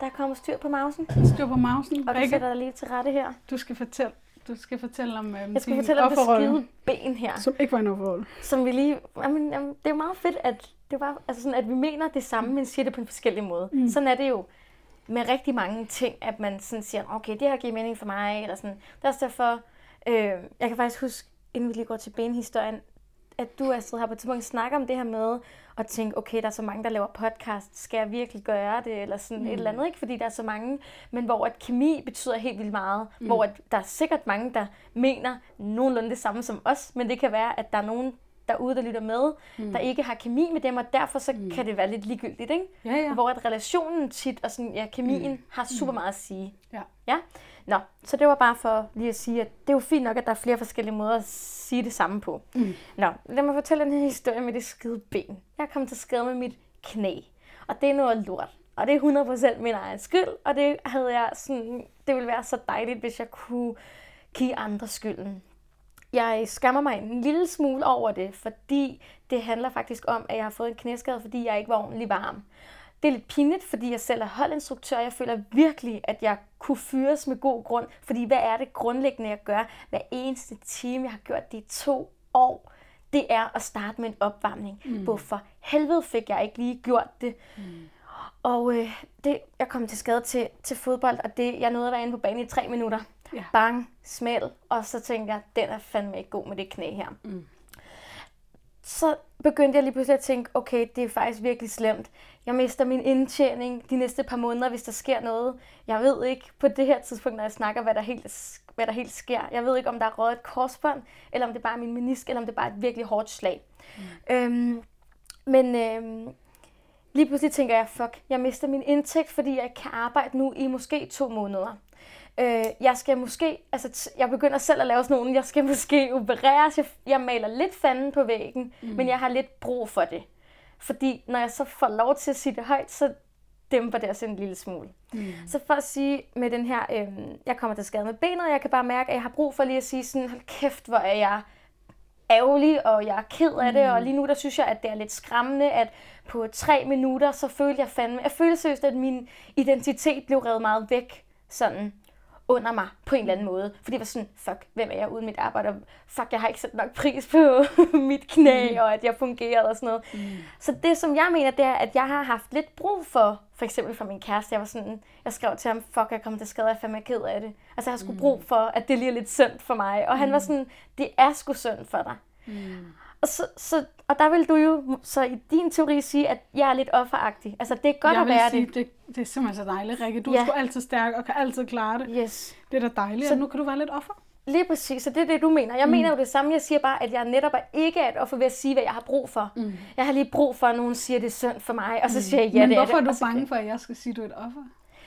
Speaker 1: Der kommer styr på mausen.
Speaker 2: Styr på mausen.
Speaker 1: Og du sætter dig lige til rette her.
Speaker 2: Du skal fortælle, du skal fortælle om
Speaker 1: um, Jeg skal fortælle om det skide ben her.
Speaker 2: Som ikke var en offerrolle.
Speaker 1: Som vi lige... Jamen, jamen, det er jo meget fedt, at, det var, altså sådan, at vi mener det samme, men siger det på en forskellig måde. Mm. Sådan er det jo med rigtig mange ting, at man sådan siger, okay, det her giver mening for mig, eller sådan. Det er også derfor, øh, jeg kan faktisk huske, inden vi lige går til benhistorien, at du, Astrid, har på et tidspunkt snakket om det her med at tænke, okay, der er så mange, der laver podcast, skal jeg virkelig gøre det, eller sådan mm. et eller andet, ikke fordi der er så mange, men hvor at kemi betyder helt vildt meget, mm. hvor at der er sikkert mange, der mener nogenlunde det samme som os, men det kan være, at der er nogen derude, der lytter med, mm. der ikke har kemi med dem, og derfor så mm. kan det være lidt ligegyldigt, ikke?
Speaker 2: Ja, ja.
Speaker 1: Hvor at relationen tit, og sådan, ja, kemien mm. har super meget at sige.
Speaker 2: Ja.
Speaker 1: ja. Nå, så det var bare for lige at sige, at det er jo fint nok, at der er flere forskellige måder at sige det samme på. Mm. Nå, lad mig fortælle her historie med det skide ben. Jeg kom til skade med mit knæ, og det er noget lort. Og det er 100% min egen skyld, og det havde jeg sådan, det ville være så dejligt, hvis jeg kunne give andre skylden. Jeg skammer mig en lille smule over det, fordi det handler faktisk om, at jeg har fået en knæskade, fordi jeg ikke var ordentlig varm. Det er lidt pinligt, fordi jeg selv er holdinstruktør. Jeg føler virkelig, at jeg kunne fyres med god grund. Fordi hvad er det grundlæggende, jeg gør hver eneste time? Jeg har gjort det i to år. det er at starte med en opvarmning. Mm. Hvorfor helvede fik jeg ikke lige gjort det? Mm. Og øh, det, jeg kom til skade til, til fodbold, og det, jeg nåede at være inde på banen i tre minutter.
Speaker 2: Ja.
Speaker 1: Bang, smæld, og så tænkte jeg, den er fandme ikke god med det knæ her. Mm. Så begyndte jeg lige pludselig at tænke, okay, det er faktisk virkelig slemt. Jeg mister min indtjening de næste par måneder, hvis der sker noget. Jeg ved ikke på det her tidspunkt, når jeg snakker, hvad der helt, hvad der helt sker. Jeg ved ikke, om der er røget et korsbånd, eller om det bare er min menisk, eller om det bare er et virkelig hårdt slag. Mm. Øhm, men øhm, lige pludselig tænker jeg, fuck, jeg mister min indtægt, fordi jeg kan arbejde nu i måske to måneder. Øh, jeg skal måske, altså jeg begynder selv at lave sådan nogle, jeg skal måske opereres, jeg, jeg maler lidt fanden på væggen, mm. men jeg har lidt brug for det. Fordi når jeg så får lov til at sige det højt, så dæmper det også en lille smule. Mm. Så for at sige med den her, øh, jeg kommer til skade med benet, og jeg kan bare mærke, at jeg har brug for lige at sige sådan, hold kæft, hvor er jeg ærgerlig, og jeg er ked af det, mm. og lige nu der synes jeg, at det er lidt skræmmende, at på tre minutter, så følte jeg fandme, jeg følte seriøst, at min identitet blev revet meget væk, sådan under mig på en eller anden måde. Fordi det var sådan, fuck, hvem er jeg uden mit arbejde? Og fuck, jeg har ikke sat nok pris på mit knæ, mm. og at jeg fungerede og sådan noget. Mm. Så det, som jeg mener, det er, at jeg har haft lidt brug for, for eksempel for min kæreste, jeg var sådan, jeg skrev til ham, fuck, jeg kommer til skade, jeg er fandme ked af det. Altså, jeg har sgu mm. brug for, at det lige er lidt synd for mig. Og mm. han var sådan, det er sgu synd for dig. Mm. Og, så, så, og der vil du jo så i din teori sige, at jeg er lidt offeragtig. Altså, det er godt
Speaker 2: jeg
Speaker 1: at være
Speaker 2: sige,
Speaker 1: det.
Speaker 2: det. Det er simpelthen så dejligt, Rikke. Du
Speaker 1: Ja.
Speaker 2: er sgu altid stærk og kan altid klare det.
Speaker 1: Yes.
Speaker 2: Det er da dejligt,
Speaker 1: Så-
Speaker 2: og nu kan du være lidt offer.
Speaker 1: Lige præcis, så det er det, du mener. Jeg mm. mener jo det samme. Jeg siger bare, at jeg netop er ikke er et offer ved at sige, hvad jeg har brug for. Mm. Jeg har lige brug for, at nogen siger, det er synd for mig, og så siger jeg, ja,
Speaker 2: Men
Speaker 1: det er
Speaker 2: hvorfor
Speaker 1: det.
Speaker 2: er du bange for, at jeg skal sige, at du er et offer?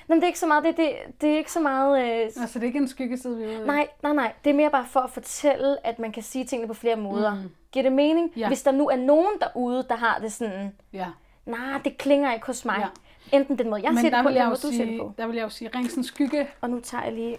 Speaker 1: Nå, det er ikke så meget, det, det, det er ikke så meget... Øh,
Speaker 2: Altså, det er ikke en skyggeside, vi er
Speaker 1: nej, nej, nej. Det er mere bare for at fortælle, at man kan sige tingene på flere måder. Mm. Giver det mening?
Speaker 2: Ja.
Speaker 1: Hvis der nu er nogen derude, der har det sådan,
Speaker 2: Ja.
Speaker 1: nej, det klinger ikke hos mig.
Speaker 2: Ja.
Speaker 1: Enten den måde, jeg
Speaker 2: Men
Speaker 1: siger det på, eller
Speaker 2: jeg
Speaker 1: den måde, du siger det på.
Speaker 2: der vil jeg jo sige, ring sådan skygge.
Speaker 1: Og nu tager jeg lige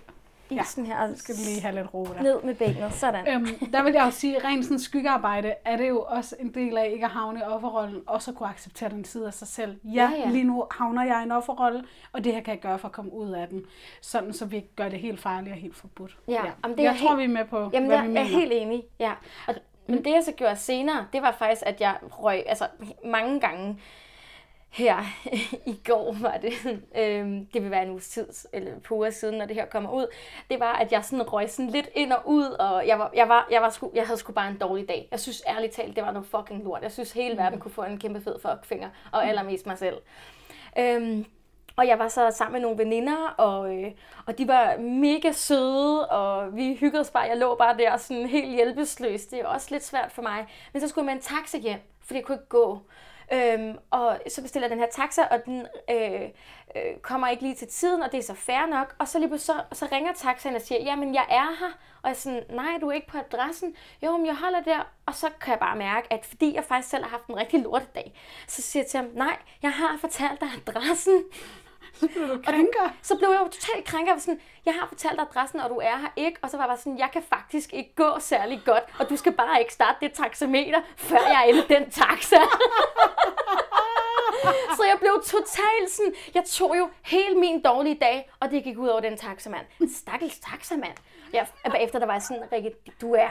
Speaker 1: isen her og
Speaker 2: Skal du lige have lidt ro der.
Speaker 1: ned med benet. Sådan.
Speaker 2: Øhm, der vil jeg jo sige, rent sådan skyggearbejde er det jo også en del af ikke at havne i offerrollen, og så kunne acceptere den side af sig selv. Ja,
Speaker 1: Ja,
Speaker 2: ja,
Speaker 1: ja.
Speaker 2: lige nu havner jeg i en offerrolle, og det her kan jeg gøre for at komme ud af den. Sådan, så vi ikke gør det helt farligt og helt forbudt.
Speaker 1: Ja, jamen, det er
Speaker 2: jeg
Speaker 1: helt-
Speaker 2: tror, vi er med på,
Speaker 1: Jamen,
Speaker 2: hvad
Speaker 1: jeg
Speaker 2: vi
Speaker 1: er
Speaker 2: mener.
Speaker 1: helt enig, ja. Og, men det, jeg så gjorde senere, det var faktisk, at jeg røg, altså mange gange her i går var det, øhm, det vil være en uges tid, eller på uger siden, når det her kommer ud, det var, at jeg sådan røg sådan lidt ind og ud, og jeg, var, jeg, var, jeg, var sgu, jeg havde sgu bare en dårlig dag. Jeg synes ærligt talt, det var noget fucking lort. Jeg synes, hele verden kunne få en kæmpe fed fuckfinger, og allermest mig selv. Øhm, og jeg var så sammen med nogle veninder, og, øh, og de var mega søde, og vi hyggede os bare. Jeg lå bare der sådan helt hjælpeløs. Det er også lidt svært for mig. Men så skulle jeg med en taxa hjem, fordi jeg kunne ikke gå. Øhm, og så bestiller jeg den her taxa, og den øh, øh, kommer ikke lige til tiden, og det er så fair nok. Og så lige så, så ringer taxaen og siger, jamen jeg er her. Og jeg er sådan, nej, du er ikke på adressen. Jo, men jeg holder der. Og så kan jeg bare mærke, at fordi jeg faktisk selv har haft en rigtig lortedag, så siger jeg til ham, nej, jeg har fortalt dig adressen.
Speaker 2: Så bliver du krænker.
Speaker 1: Så blev jeg jo totalt krænket. Jeg sådan, jeg har fortalt adressen, og du er her ikke. Og så var jeg bare sådan, jeg kan faktisk ikke gå særlig godt, og du skal bare ikke starte det taxameter, før jeg er den taxa. så jeg blev totalt sådan, jeg tog jo hele min dårlige dag, og det gik ud over den taxamand. Stakkels taxamand. Jeg, bagefter der var jeg sådan, Rikke, du er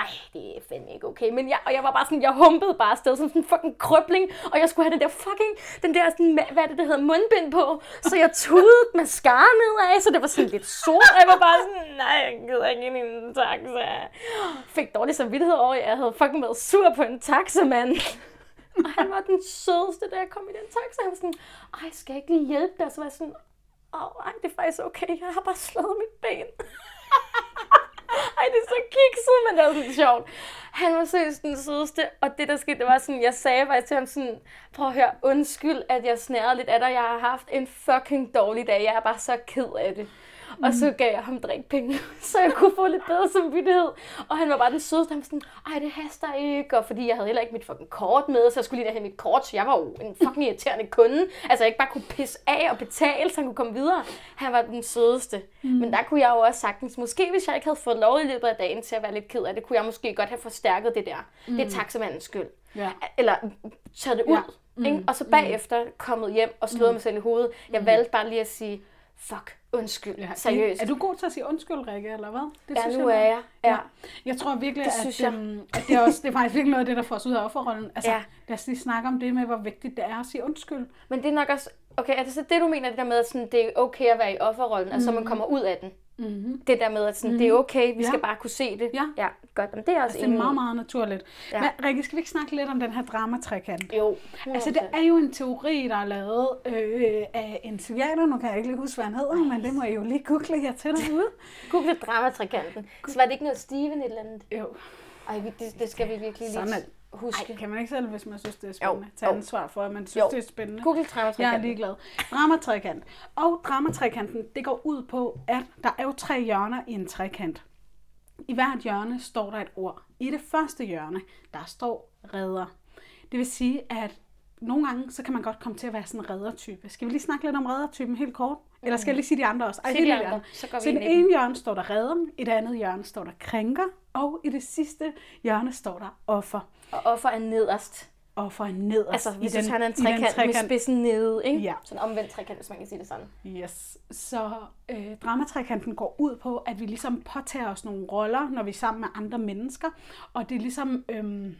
Speaker 1: ej, det er fandme ikke okay. Men jeg, og jeg var bare sådan, jeg humpede bare afsted som sådan en fucking krøbling, og jeg skulle have den der fucking, den der sådan, hvad er det, der hedder, mundbind på. Så jeg tudede mascara nedad, så det var sådan lidt sort, og jeg var bare sådan, nej, jeg gider ikke ind i en taxa. Fik dårlig samvittighed over, at jeg havde fucking været sur på en taxamand. Og han var den sødeste, da jeg kom i den taxa. Han var sådan, ej, skal jeg ikke lige hjælpe dig? Så var jeg sådan, åh, ej, det er faktisk okay, jeg har bare slået mit ben. Ej, det er så kikset, men det er sådan sjovt. Han var seriøst den sødeste, og det der skete, det var sådan, jeg sagde faktisk til ham sådan, prøv at høre, undskyld, at jeg snærede lidt af dig, jeg har haft en fucking dårlig dag, jeg er bare så ked af det. Og så gav jeg ham drikpenge, så jeg kunne få lidt bedre samvittighed. Og han var bare den sødeste. Han var sådan, ej, det haster ikke. Og fordi jeg havde heller ikke mit fucking kort med, så jeg skulle lige have mit kort. Så jeg var jo en fucking irriterende kunde. Altså, jeg ikke bare kunne pisse af og betale, så han kunne komme videre. Han var den sødeste. Mm. Men der kunne jeg jo også sagtens, måske hvis jeg ikke havde fået lov i løbet af dagen til at være lidt ked af det, kunne jeg måske godt have forstærket det der. Mm. Det er taxamandens skyld.
Speaker 2: Ja.
Speaker 1: Eller taget det ud.
Speaker 2: Ja.
Speaker 1: Ja. Ikke? Og så bagefter kommet hjem og slået mig selv i hovedet. Jeg valgte bare lige at sige, fuck, undskyld,
Speaker 2: Ja.
Speaker 1: seriøst.
Speaker 2: Er du god til at sige undskyld, Rikke, eller hvad? Det
Speaker 1: Ja, nu
Speaker 2: du
Speaker 1: er jeg. Ja.
Speaker 2: Jeg tror virkelig,
Speaker 1: Det
Speaker 2: at,
Speaker 1: synes jeg.
Speaker 2: øhm, at det, er også, det er faktisk virkelig noget af det, der får os ud af offerrollen. Altså,
Speaker 1: Ja.
Speaker 2: lad os lige snakke om det med, hvor vigtigt det er at sige undskyld.
Speaker 1: Men det er nok også, okay, er det så det, du mener, det der med, at sådan, det er okay at være i offerrollen, altså man kommer ud af den?
Speaker 2: Mm-hmm.
Speaker 1: Det der med, at sådan, det er okay, vi
Speaker 2: Ja.
Speaker 1: skal bare kunne se det.
Speaker 2: Ja.
Speaker 1: ja godt, men det er også
Speaker 2: Altså, det er
Speaker 1: enig
Speaker 2: meget, meget naturligt.
Speaker 1: Ja.
Speaker 2: Men Rikke, skal vi ikke snakke lidt om den her dramatrækant?
Speaker 1: Jo,
Speaker 2: Altså, det er jo en teori, der er lavet øh, af en psykiater. Nu kan jeg ikke lige huske, hvad han hedder, men det må jeg jo lige google her til derude.
Speaker 1: Google dramatrikanten. Så var det ikke noget Steven et eller andet?
Speaker 2: Jo,
Speaker 1: Ej, det, det skal vi virkelig
Speaker 2: Sådan
Speaker 1: lige
Speaker 2: det.
Speaker 1: Huske.
Speaker 2: Ej, kan man ikke selv, hvis man synes, det er spændende,
Speaker 1: Jo,
Speaker 2: tage ansvar for, at man synes,
Speaker 1: Jo.
Speaker 2: det er spændende?
Speaker 1: Google
Speaker 2: Jeg er ligeglad. Dramatrekant. Og dramatrekanten, det går ud på, at der er jo tre hjørner i en trekant. I hvert hjørne står der et ord. I det første hjørne, der står redder. Det vil sige, at nogle gange, så kan man godt komme til at være sådan en reddertype. Skal vi lige snakke lidt om reddertypen helt kort? Eller skal jeg lige sige de andre også?
Speaker 1: Sig
Speaker 2: helt
Speaker 1: de
Speaker 2: ærligt.
Speaker 1: andre, så går vi
Speaker 2: så i det ene hjørne står der redder, i det andet hjørne står der krænker, og i det sidste hjørne står der offer.
Speaker 1: Og offer er nederst.
Speaker 2: Offer er nederst.
Speaker 1: Altså, hvis
Speaker 2: i
Speaker 1: du tager en
Speaker 2: i den
Speaker 1: trekant med spidsen nede, ikke?
Speaker 2: Ja.
Speaker 1: Sådan en omvendt trekant, hvis man kan sige det sådan.
Speaker 2: Yes. Så øh, dramatrekanten går ud på, at vi ligesom påtager os nogle roller, når vi er sammen med andre mennesker. Og det er ligesom øhm,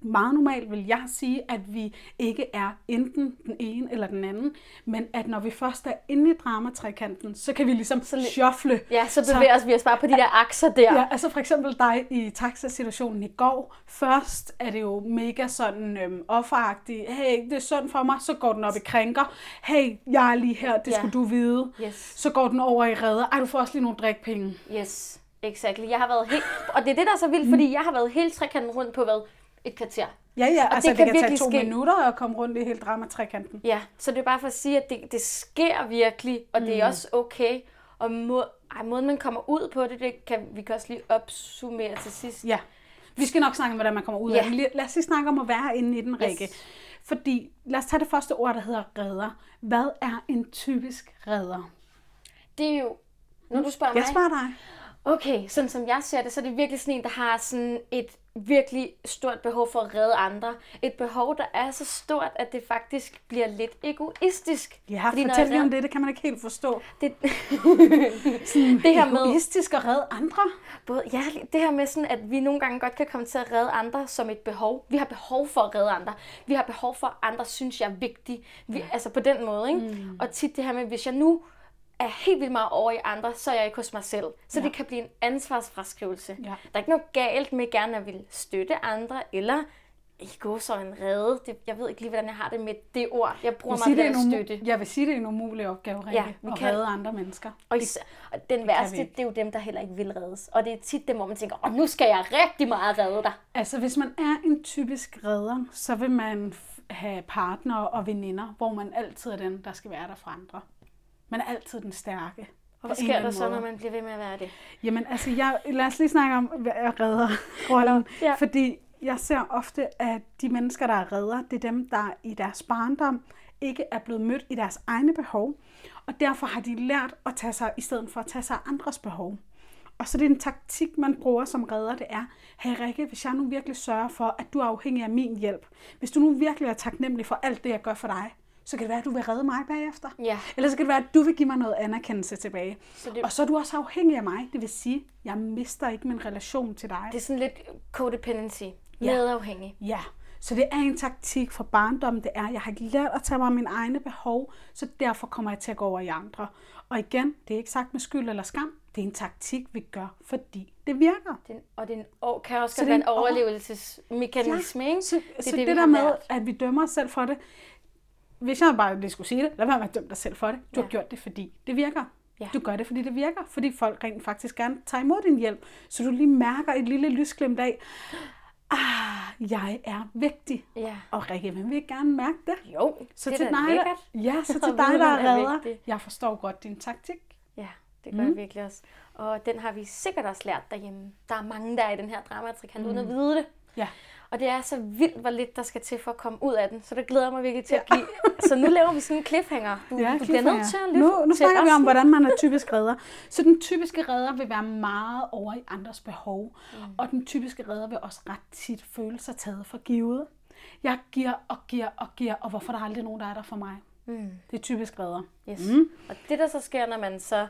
Speaker 2: meget normalt, vil jeg sige, at vi ikke er enten den ene eller den anden, men at når vi først er inde i dramatrekanten, så kan vi ligesom
Speaker 1: Så li-
Speaker 2: shuffle.
Speaker 1: Ja, så bevæger os vi os bare på de der akser der.
Speaker 2: Ja, altså for eksempel dig i taxasituationen i går. Først er det jo mega sådan øhm, offeragtigt. Hey, det er synd for mig. Så går den op i krænker. Hey, jeg er lige her, det
Speaker 1: Ja.
Speaker 2: skulle du vide.
Speaker 1: Yes.
Speaker 2: Så går den over i redder. Ej, du får også lige nogle drikpenge.
Speaker 1: Yes, exactly. Jeg har været helt... Og det er det, der er så vildt, fordi jeg har været hele trekanten rundt på hvad? Et kvarter.
Speaker 2: Ja, ja, altså det
Speaker 1: kan
Speaker 2: det kan tage
Speaker 1: virkelig
Speaker 2: to
Speaker 1: ske.
Speaker 2: minutter at komme rundt i hele dramatrekanten.
Speaker 1: Ja, så det er bare for at sige, at det, det sker virkelig, og det er også okay. Og må, ej, måden, man kommer ud på det, det kan vi kan også lige opsummere til sidst.
Speaker 2: Ja. Vi skal nok snakke om, hvordan man kommer ud
Speaker 1: Ja.
Speaker 2: af det. Lad os lige snakke om at være inde i den, Rikke.
Speaker 1: Yes.
Speaker 2: Fordi, lad os tage det første ord, der hedder redder. Hvad er en typisk redder?
Speaker 1: Det er jo... Når du spørger
Speaker 2: Jeg
Speaker 1: mig...
Speaker 2: spørger dig.
Speaker 1: Okay, sådan som jeg ser det, så er det virkelig sådan en, der har sådan et virkelig stort behov for at redde andre. Et behov, der er så stort, at det faktisk bliver lidt egoistisk.
Speaker 2: Ja,
Speaker 1: Fordi
Speaker 2: fortæl lige om det, det kan man ikke helt forstå.
Speaker 1: Det, det her med...
Speaker 2: Egoistisk at redde andre.
Speaker 1: Både, ja, det her med sådan, at vi nogle gange godt kan komme til at redde andre som et behov. Vi har behov for at redde andre. Vi har behov for, at andre synes, jeg er vigtig. Vi, altså på den måde, ikke? Mm. Og tit det her med, hvis jeg nu er helt vildt meget over i andre, så er jeg ikke hos mig selv. Så ja. det kan blive en ansvarsfraskrivelse.
Speaker 2: Ja.
Speaker 1: Der er ikke noget galt med gerne at ville støtte andre, eller i går så en redde. Det, jeg ved ikke lige, hvordan jeg har det med det ord. Jeg bruger mig det
Speaker 2: det er
Speaker 1: at støtte.
Speaker 2: jeg vil sige, det er en umulig opgave, Rikke,
Speaker 1: Ja, vi
Speaker 2: at
Speaker 1: kan-
Speaker 2: redde andre mennesker.
Speaker 1: Og, især, og den
Speaker 2: vi
Speaker 1: værste, det er jo dem, der heller ikke vil reddes. Og det er tit dem, hvor man tænker, åh, nu skal jeg rigtig meget redde dig.
Speaker 2: Altså, hvis man er en typisk redder, så vil man have partnere og veninder, hvor man altid er den, der skal være der for andre. Man er altid den stærke.
Speaker 1: Og hvad sker der så, når man bliver ved med at være det?
Speaker 2: Jamen, altså, jeg, lad os lige snakke om, hvad jeg redder rollen.
Speaker 1: Ja.
Speaker 2: Fordi jeg ser ofte, at de mennesker, der er redder, det er dem, der i deres barndom ikke er blevet mødt i deres egne behov. Og derfor har de lært at tage sig, i stedet for at tage sig af andres behov. Og så det er en taktik, man bruger som redder, det er, hey Rikke, hvis jeg nu virkelig sørger for, at du er afhængig af min hjælp, hvis du nu virkelig er taknemmelig for alt det, jeg gør for dig, så kan det være, at du vil redde mig bagefter.
Speaker 1: Ja.
Speaker 2: Eller så kan det være, at du vil give mig noget anerkendelse tilbage.
Speaker 1: Så det-
Speaker 2: Og så er du også afhængig af mig. Det vil sige, jeg mister ikke min relation til dig.
Speaker 1: Det er sådan lidt codependency.
Speaker 2: Ja.
Speaker 1: Medafhængig.
Speaker 2: Ja, så det er en taktik fra barndommen, det er, jeg har ikke lært at tage mig af mine egne behov, så derfor kommer jeg til at gå over i andre. Og igen, det er ikke sagt med skyld eller skam, det er en taktik, vi gør, fordi det virker.
Speaker 1: Den, og det og kan også godt være en
Speaker 2: en over-
Speaker 1: overlevelsesmekanisme, ikke?
Speaker 2: Så,
Speaker 1: det
Speaker 2: så
Speaker 1: det,
Speaker 2: det, det der med, at vi dømmer os selv for det, hvis jeg bare lige skulle sige det, lad være med at dømme dig selv for det. Du
Speaker 1: Ja.
Speaker 2: har gjort det, fordi det virker.
Speaker 1: Ja.
Speaker 2: Du gør det, fordi det virker. Fordi folk rent faktisk gerne tager imod din hjælp. Så du lige mærker et lille lysglimt af, ah, jeg er vigtig.
Speaker 1: Ja.
Speaker 2: Og Rikke, hvem vil gerne mærke det?
Speaker 1: Jo,
Speaker 2: Så
Speaker 1: det
Speaker 2: til
Speaker 1: er
Speaker 2: dig,
Speaker 1: lækkert.
Speaker 2: ja, så til dig, der er
Speaker 1: er
Speaker 2: redder,
Speaker 1: vigtig.
Speaker 2: jeg forstår godt din taktik.
Speaker 1: Ja, det gør mm. jeg virkelig også. Og den har vi sikkert også lært derhjemme. Der er mange, der er i den her dramatrikant, mm. uden at vide det.
Speaker 2: Ja.
Speaker 1: Og det er så vildt, hvor lidt der skal til for at komme ud af den. Så det glæder mig virkelig til at give. Så nu laver vi sådan en cliffhanger. Du,
Speaker 2: Ja,
Speaker 1: du bliver nødt til at lytte
Speaker 2: nu, nu snakker vi om, hvordan man er typisk redder. Så den typiske redder vil være meget over i andres behov. Mm. Og den typiske redder vil også ret tit føle sig taget for givet. Jeg giver og giver og giver, og hvorfor er der aldrig nogen, der er der for mig? Mm. Det er typisk redder.
Speaker 1: Yes. Mm. Og det, der så sker, når man så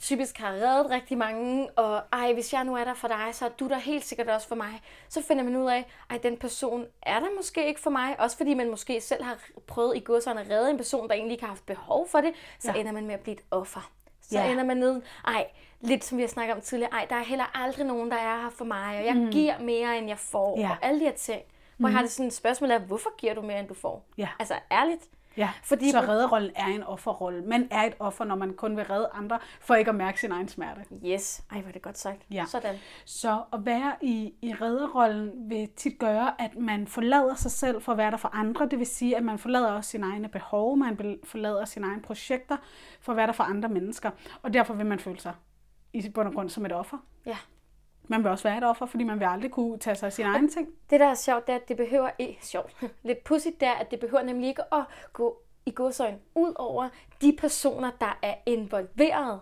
Speaker 1: typisk har reddet rigtig mange, og ej, hvis jeg nu er der for dig, så er du der helt sikkert også for mig. Så finder man ud af, at den person er der måske ikke for mig, også fordi man måske selv har prøvet i godserne at redde en person, der egentlig ikke har haft behov for det, så ja. ender man med at blive et offer. Så ja. ender man ned, ej, lidt som vi har snakket om tidligere, ej, der er heller aldrig nogen, der er her for mig, og jeg mm. giver mere, end jeg får, ja. og alle de her ting. Hvor mm. jeg har det sådan et spørgsmål af, hvorfor giver du mere, end du får? Ja. Altså ærligt.
Speaker 2: Ja, Fordi så redderrollen er en offerrolle. Man er et offer, når man kun vil redde andre, for ikke at mærke sin egen smerte.
Speaker 1: Yes. Ej, hvor er det godt sagt. Ja. Sådan.
Speaker 2: Så at være i, i redderrollen vil tit gøre, at man forlader sig selv for at være der for andre. Det vil sige, at man forlader også sine egne behov, man forlader sine egne projekter for at være der for andre mennesker. Og derfor vil man føle sig i bund og grund som et offer. Ja. Man vil også være et offer, fordi man vil aldrig kunne tage sig af sine egne ting.
Speaker 1: Det, der er sjovt, det er, at det behøver ikke sjovt. Lidt pudsigt, det er, at det behøver nemlig ikke at gå i godsøjen ud over de personer, der er involveret.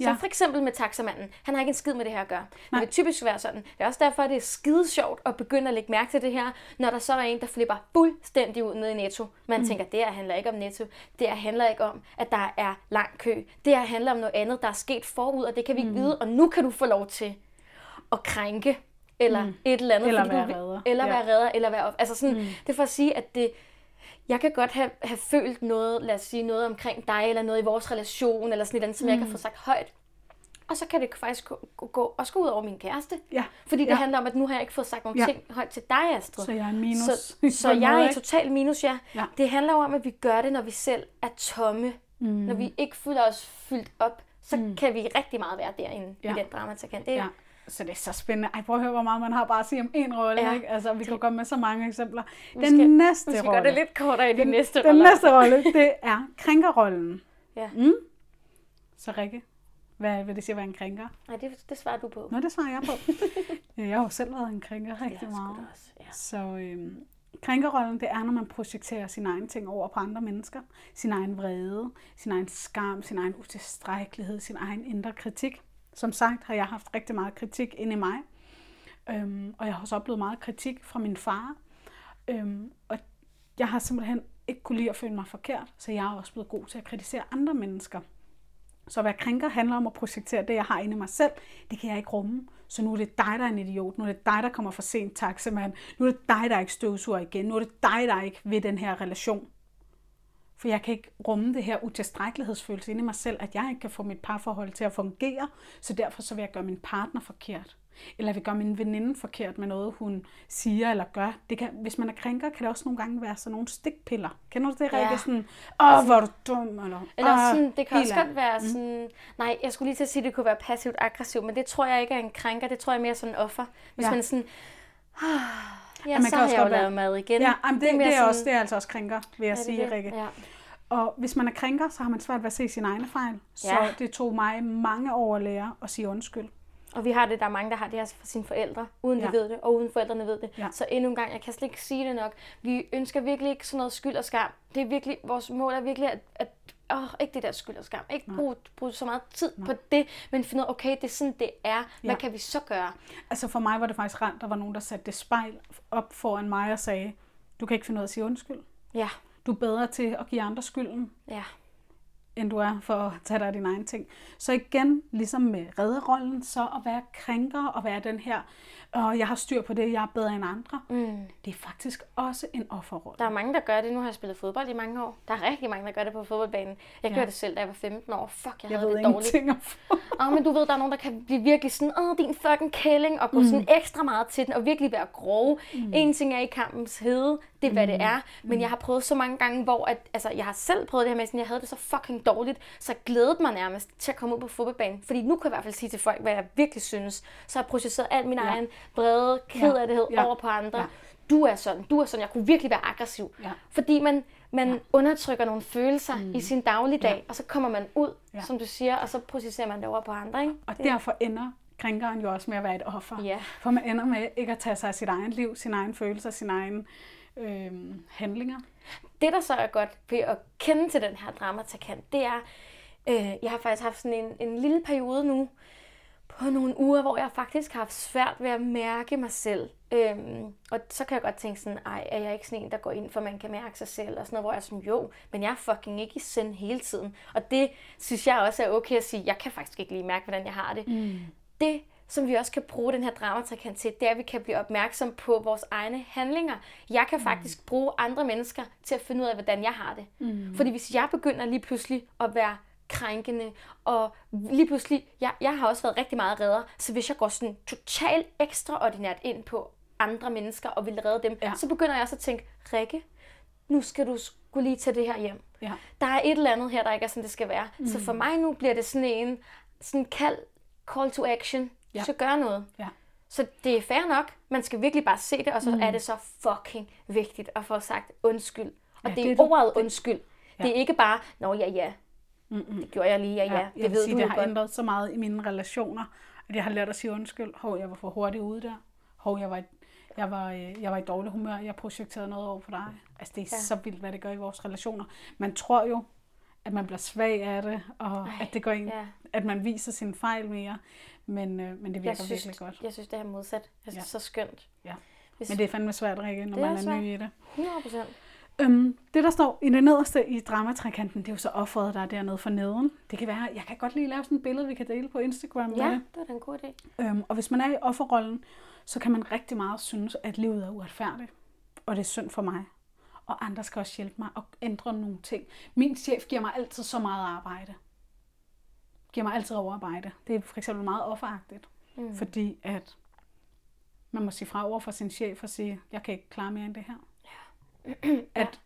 Speaker 1: Ja. Som for eksempel med taxamanden. Han har ikke en skid med det her at gøre. Nej. Det vil typisk være sådan. Det er også derfor, at det er skide sjovt at begynde at lægge mærke til det her, når der så er en, der flipper fuldstændig ud ned i Netto. Man mm. tænker, det her handler ikke om Netto. Det her handler ikke om, at der er lang kø. Det her handler om noget andet, der er sket forud, og det kan vi ikke mm. vide, og nu kan du få lov til at krænke, eller mm. et eller andet.
Speaker 2: Eller være redder.
Speaker 1: Eller ja. være redder, eller være... Altså sådan, mm. det er for at sige, at det, jeg kan godt have, have følt noget, lad os sige, noget omkring dig, eller noget i vores relation, eller sådan noget, som mm. jeg kan få sagt højt. Og så kan det faktisk gå, gå, også gå ud over min kæreste. Ja. Fordi det ja. handler om, at nu har jeg ikke fået sagt nogle ja. ting højt til dig, Astrid.
Speaker 2: Så jeg er en minus.
Speaker 1: Så, så jeg er i total minus, ja. ja. Det handler om, at vi gør det, når vi selv er tomme. Mm. Når vi ikke føler os fyldt op, så mm. kan vi rigtig meget være derinde ja. i den dramatikant. Det
Speaker 2: ja. Så det er så spændende. Ej, prøv at høre, hvor meget man har bare at sige om én rolle. Ja. Ikke? Altså, vi kan komme med så mange eksempler. Den
Speaker 1: vi skal,
Speaker 2: næste
Speaker 1: vi skal rolle. gøre det lidt kortere i de
Speaker 2: den,
Speaker 1: næste
Speaker 2: Den roller. næste rolle, det er krænkerrollen. Ja. Mm? Så Rikke, hvad vil det sige at være en krænker?
Speaker 1: Nej, det, det svarer du på.
Speaker 2: Nå, det svarer jeg på. jeg har jo selv været en krænker rigtig ja, meget. Også, ja. Så øhm, krænkerrollen, det er, når man projekterer sine egne ting over på andre mennesker. Sin egen vrede, sin egen skam, sin egen utilstrækkelighed, sin egen indre kritik. Som sagt har jeg haft rigtig meget kritik inde i mig. Øhm, og jeg har også oplevet meget kritik fra min far. Øhm, og jeg har simpelthen ikke kunne lide at føle mig forkert, så jeg er også blevet god til at kritisere andre mennesker. Så hvad krænker handler om at projektere det, jeg har inde i mig selv. Det kan jeg ikke rumme. Så nu er det dig, der er en idiot. Nu er det dig, der kommer for sent, taxamand. Nu er det dig, der ikke støvsuger igen. Nu er det dig, der ikke ved den her relation. For jeg kan ikke rumme det her utilstrækkelighedsfølelse inde i mig selv, at jeg ikke kan få mit parforhold til at fungere, så derfor så vil jeg gøre min partner forkert. Eller jeg vil gøre min veninde forkert med noget, hun siger eller gør. Det kan, hvis man er krænker, kan det også nogle gange være sådan nogle stikpiller. Kender du det, Rikke? Ja. Sådan, åh, hvor er du dum, eller,
Speaker 1: eller sådan, det kan også godt være mm. sådan, nej, jeg skulle lige til at sige, at det kunne være passivt aggressivt, men det tror jeg ikke er en krænker, det tror jeg er mere sådan en offer. Hvis ja. man er sådan, ah, Ja, man så kan har også jeg jo lavet mad igen.
Speaker 2: Ja, jamen det, det, er, det, er sådan... også, det er altså også krænker, vil jeg sige, det? Rikke. Ja. Og hvis man er krænker, så har man svært ved at se sine egne fejl. Så ja. det tog mig mange år at lære at sige undskyld.
Speaker 1: Og vi har det, der er mange, der har det her fra sine forældre, uden ja. de ved det, og uden forældrene ved det. Ja. Så endnu en gang, jeg kan slet ikke sige det nok. Vi ønsker virkelig ikke sådan noget skyld og skam. Det er virkelig, vores mål er virkelig at, at åh, ikke det der skyld og skam. Ikke bruge, bruge så meget tid Nej. på det, men finde ud af, okay, det er sådan, det er. Hvad ja. kan vi så gøre?
Speaker 2: Altså for mig var det faktisk rent, der var nogen, der satte det spejl op foran mig og sagde, du kan ikke finde ud af at sige undskyld. Ja. Du er bedre til at give andre skylden. Ja end du er for at tage dig af dine egne ting. Så igen, ligesom med redderrollen, så at være krænker og være den her og jeg har styr på det, jeg er bedre end andre. Mm. Det er faktisk også en offerrolle.
Speaker 1: Der er mange, der gør det. Nu har jeg spillet fodbold i mange år. Der er rigtig mange, der gør det på fodboldbanen. Jeg ja. gjorde det selv, da jeg var 15 år. Fuck, jeg, jeg havde det dårligt. Åh, oh, men du ved, der er nogen, der kan blive virkelig sådan, åh, din fucking kælling, og gå mm. sådan ekstra meget til den, og virkelig være grov. Mm. En ting er i kampens hede, det er, hvad mm. det er. Men mm. jeg har prøvet så mange gange, hvor at, altså, jeg har selv prøvet det her med, sådan, jeg havde det så fucking dårligt, så jeg glædede mig nærmest til at komme ud på fodboldbanen. Fordi nu kan jeg i hvert fald sige til folk, hvad jeg virkelig synes. Så har jeg processeret alt min ja. egen vrede, kedelighed ja. ja. over på andre. Ja. Du er sådan, du er sådan. Jeg kunne virkelig være aggressiv. Ja. Fordi man, man ja. undertrykker nogle følelser mm. i sin dagligdag, ja. og så kommer man ud, ja. som du siger, og så processerer man det over på andre. Ikke?
Speaker 2: Og det. derfor ender krænkeren jo også med at være et offer. Ja. For man ender med ikke at tage sig af sit egen liv, sin egen følelser, sine egne øh, handlinger.
Speaker 1: Det, der så er godt ved at kende til den her dramatikant, det er, øh, jeg har faktisk haft sådan en, en lille periode nu, på nogle uger, hvor jeg faktisk har haft svært ved at mærke mig selv. Øhm, og så kan jeg godt tænke sådan, ej, er jeg ikke sådan en, der går ind for, man kan mærke sig selv, og sådan noget, hvor jeg er sådan, jo, men jeg er fucking ikke i send hele tiden. Og det synes jeg også er okay at sige, jeg kan faktisk ikke lige mærke, hvordan jeg har det. Mm. Det, som vi også kan bruge den her dramatrikant til, det er, at vi kan blive opmærksom på vores egne handlinger. Jeg kan faktisk mm. bruge andre mennesker til at finde ud af, hvordan jeg har det. Mm. Fordi hvis jeg begynder lige pludselig at være krænkende, og lige pludselig, jeg, jeg har også været rigtig meget redder, så hvis jeg går sådan totalt ekstraordinært ind på andre mennesker og vil redde dem, ja. så begynder jeg også at tænke, Rikke, nu skal du skulle lige tage det her hjem.
Speaker 2: Ja.
Speaker 1: Der er et eller andet her, der ikke er, som det skal være. Mm. Så for mig nu bliver det sådan en sådan kald call to action. Ja. Skal gøre noget.
Speaker 2: Ja.
Speaker 1: Så det er fair nok. Man skal virkelig bare se det, og så mm. er det så fucking vigtigt at få sagt undskyld. Og ja, det er det, ordet det, undskyld. Ja. Det er ikke bare, nå ja, ja, Mm-mm. Det gjorde jeg lige, ja, ja. ja
Speaker 2: det ved sige, du det har godt. ændret så meget i mine relationer, at jeg har lært at sige undskyld. Hov, jeg var for hurtigt ude der. Hov, jeg var, jeg var, øh, jeg var i dårlig humør. Jeg projekterede noget over for dig. Altså, det er ja. så vildt, hvad det gør i vores relationer. Man tror jo, at man bliver svag af det, og Ej, at det går ind, ja. at man viser sin fejl mere. Men, øh, men det virker
Speaker 1: synes,
Speaker 2: virkelig godt.
Speaker 1: Jeg synes, det er modsat. Jeg synes, ja. det er så skønt.
Speaker 2: Ja. Hvis... Men det er fandme svært, Rikke, når det man er, er ny i det.
Speaker 1: 100 procent.
Speaker 2: Øhm, det, der står i det nederste i dramatrikanten, det er jo så offeret, der er dernede for neden. Det kan være, jeg kan godt lige lave sådan et billede, vi kan dele på Instagram.
Speaker 1: Ja, det er en god idé.
Speaker 2: Øhm, og hvis man er i offerrollen, så kan man rigtig meget synes, at livet er uretfærdigt. Og det er synd for mig. Og andre skal også hjælpe mig og ændre nogle ting. Min chef giver mig altid så meget arbejde. Giver mig altid overarbejde. Det er for eksempel meget offeragtigt. Mm. Fordi at man må sige fra over for sin chef og sige, jeg kan ikke klare mere end det her at,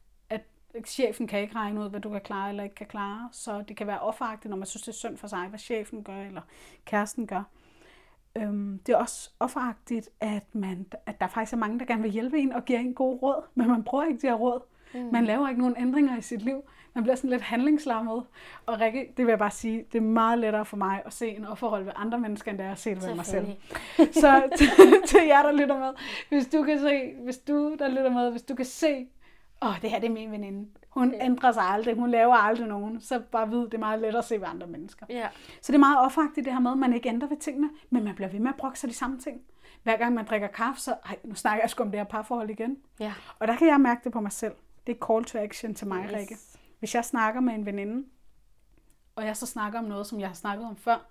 Speaker 2: at chefen kan ikke regne ud, hvad du kan klare eller ikke kan klare. Så det kan være offeragtigt, når man synes, det er synd for sig, hvad chefen gør eller kæresten gør. Øhm, det er også offeragtigt, at, man, at der faktisk er mange, der gerne vil hjælpe en og giver en god råd, men man bruger ikke de her råd. Mm. Man laver ikke nogen ændringer i sit liv. Man bliver sådan lidt handlingslammet. Og Rikke, det vil jeg bare sige, det er meget lettere for mig at se en offerrolle ved andre mennesker, end det er at se det ved mig selv. Så til, til jer, der lytter med, hvis du kan se, hvis du, der lytter med, hvis du kan se, åh, oh, det her det er min veninde. Hun ja. ændrer sig aldrig, hun laver aldrig nogen. Så bare vid, det er meget lettere at se ved andre mennesker.
Speaker 1: Ja.
Speaker 2: Så det er meget offeragtigt det her med, at man ikke ændrer ved tingene, men man bliver ved med at brokke sig de samme ting. Hver gang man drikker kaffe, så ej, nu snakker jeg sgu om det her parforhold igen.
Speaker 1: Ja.
Speaker 2: Og der kan jeg mærke det på mig selv. Det er call to action til mig, yes. Rikke. Hvis jeg snakker med en veninde, og jeg så snakker om noget, som jeg har snakket om før,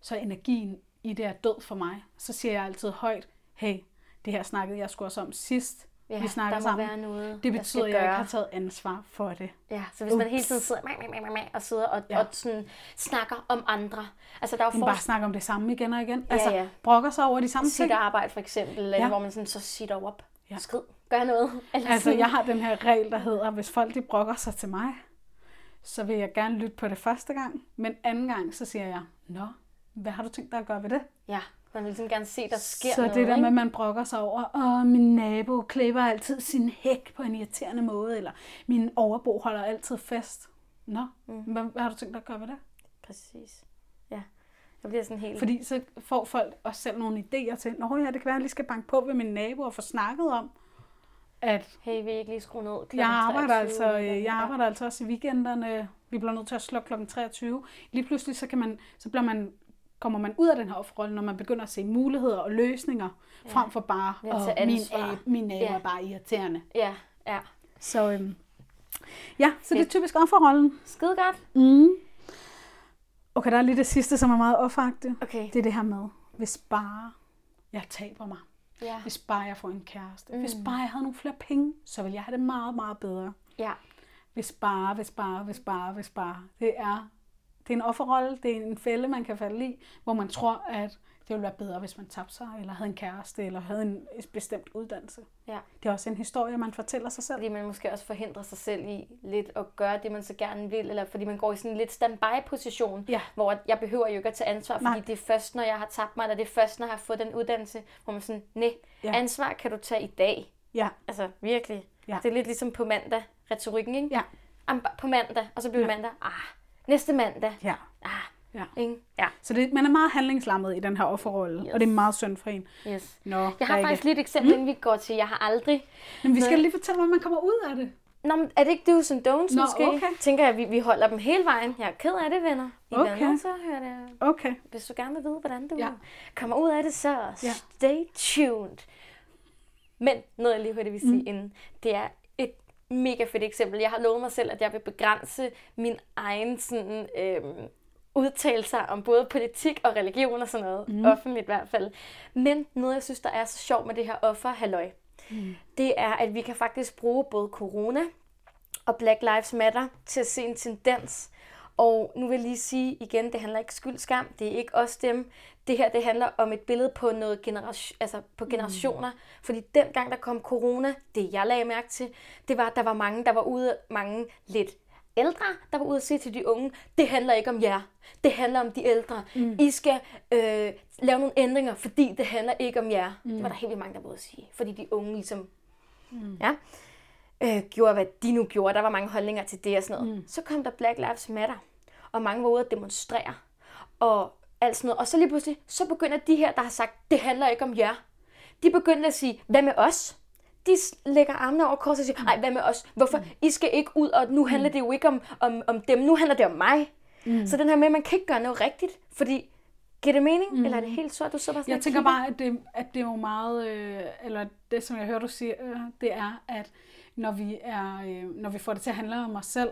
Speaker 2: så er energien i det er død for mig. Så siger jeg altid højt, hey, det her snakkede jeg sgu også om sidst.
Speaker 1: Ja,
Speaker 2: vi snakker
Speaker 1: der må
Speaker 2: sammen.
Speaker 1: være noget,
Speaker 2: det betyder, at jeg ikke har taget ansvar for det.
Speaker 1: Ja, så hvis Ups. man hele tiden sidder og sidder og, ja. og sådan, snakker om andre. Altså, der er jo
Speaker 2: for... bare snakker om det samme igen og igen. Altså, ja. brokker sig over de samme
Speaker 1: ting. Sit arbejde for eksempel, ja. hvor man sådan, så sit op. Ja. Skrid, gør noget.
Speaker 2: Eller altså, sådan. jeg har den her regel, der hedder, hvis folk de brokker sig til mig, så vil jeg gerne lytte på det første gang, men anden gang, så siger jeg, nå, hvad har du tænkt dig at gøre ved det?
Speaker 1: Ja, man vil ligesom gerne se, der sker
Speaker 2: så
Speaker 1: noget.
Speaker 2: Så det der med, at man brokker sig over, åh, min nabo klipper altid sin hæk på en irriterende måde, eller min overbo holder altid fest. Nå, mm. hvad, hvad har du tænkt dig at gøre ved det?
Speaker 1: Præcis. Ja, det bliver sådan helt...
Speaker 2: Fordi så får folk også selv nogle idéer til, nå ja, det kan være, at jeg lige skal banke på ved min nabo og få snakket om, at...
Speaker 1: Hey, vi ikke lige skrue ned
Speaker 2: Jeg arbejder, altså, øh, jeg arbejder altså også i weekenderne. Vi bliver nødt til at slukke kl. 23. Lige pludselig, så, kan man, så bliver man, kommer man ud af den her offerrolle, når man begynder at se muligheder og løsninger, ja. frem for bare, at min, ab, min nabo ja. er bare irriterende.
Speaker 1: Ja, ja.
Speaker 2: Så, øhm, ja, så det er typisk offerrollen.
Speaker 1: Skide godt.
Speaker 2: Mm. Okay, der er lige det sidste, som er meget offeragtigt.
Speaker 1: Okay.
Speaker 2: Det er det her med, hvis bare jeg taber mig.
Speaker 1: Ja.
Speaker 2: Hvis bare jeg får en kæreste. Mm. Hvis bare jeg havde nogle flere penge, så ville jeg have det meget, meget bedre.
Speaker 1: Ja.
Speaker 2: Hvis bare, hvis bare, hvis bare, hvis bare. Det er, det er en offerrolle, det er en fælde, man kan falde i, hvor man tror, at det ville være bedre, hvis man tabte sig, eller havde en kæreste, eller havde en bestemt uddannelse.
Speaker 1: Ja.
Speaker 2: Det er også en historie, man fortæller sig selv.
Speaker 1: Fordi man måske også forhindrer sig selv i lidt at gøre det, man så gerne vil, eller fordi man går i sådan en lidt standby-position,
Speaker 2: ja.
Speaker 1: hvor jeg behøver jo ikke at tage ansvar, fordi Nej. det er først, når jeg har tabt mig, eller det er først, når jeg har fået den uddannelse, hvor man sådan, nej, ja. ansvar kan du tage i dag.
Speaker 2: Ja.
Speaker 1: Altså virkelig.
Speaker 2: Ja.
Speaker 1: Det er lidt ligesom på mandag, retorikken, ikke?
Speaker 2: Ja.
Speaker 1: På mandag, og så bliver ja. mandag, ah, næste mandag,
Speaker 2: ja.
Speaker 1: ah,
Speaker 2: Ja.
Speaker 1: Ikke? ja.
Speaker 2: Så det, man er meget handlingslammet i den her offerrolle, yes. og det er meget synd for en.
Speaker 1: Yes.
Speaker 2: Nå,
Speaker 1: jeg har faktisk lige et eksempel, mm. inden vi går til, jeg har aldrig...
Speaker 2: Men vi skal noget... lige fortælle, hvordan man kommer ud af det.
Speaker 1: Nå, men er det ikke do's and don'ts
Speaker 2: Nå,
Speaker 1: måske?
Speaker 2: okay.
Speaker 1: Tænker jeg, at vi, vi holder dem hele vejen. Jeg er ked af det, venner. I
Speaker 2: Okay.
Speaker 1: okay. så hører det.
Speaker 2: Okay.
Speaker 1: Hvis du gerne vil vide, hvordan du
Speaker 2: Ja.
Speaker 1: kommer ud af det, så
Speaker 2: Ja.
Speaker 1: stay tuned. Men noget, jeg lige hørte, vi sige mm. inden, det er mega fedt eksempel. Jeg har lovet mig selv, at jeg vil begrænse min egen sådan, øhm, udtalelser om både politik og religion og sådan noget, mm. offentligt i hvert fald. Men noget, jeg synes, der er så sjovt med det her offerhalløj, mm. det er, at vi kan faktisk bruge både corona og Black Lives Matter til at se en tendens. Og nu vil jeg lige sige igen, det handler ikke skyld skam, det er ikke os dem. Det her, det handler om et billede på noget generation, altså på generationer. Mm. Fordi dengang der kom corona, det jeg lagde mærke til, det var, at der var mange, der var ude, mange lidt ældre, der var ude at sige til de unge, det handler ikke om jer. Det handler om de ældre. Mm. I skal øh, lave nogle ændringer, fordi det handler ikke om jer. Mm. Det var der helt vildt mange, der var ude at sige. Fordi de unge ligesom, mm. ja, øh, gjorde, hvad de nu gjorde. Der var mange holdninger til det og sådan noget. Mm. Så kom der Black Lives Matter, og mange var ude at demonstrere. Og alt sådan noget. Og så lige pludselig, så begynder de her, der har sagt, det handler ikke om jer. De begyndte at sige, hvad med os? De lægger armene over kors og siger, nej, hvad med os? Hvorfor? I skal ikke ud, og nu handler det jo ikke om, om, om dem, nu handler det om mig. Mm. Så den her med, at man kan ikke gøre noget rigtigt, fordi, giver det mening? Mm. Eller er det helt sort, du sidder bare sådan
Speaker 2: Jeg tænker
Speaker 1: kigger?
Speaker 2: bare, at det, at det er jo meget, øh, eller det som jeg hører du sige, øh, det er, at når vi, er, øh, når vi får det til at handle om os selv,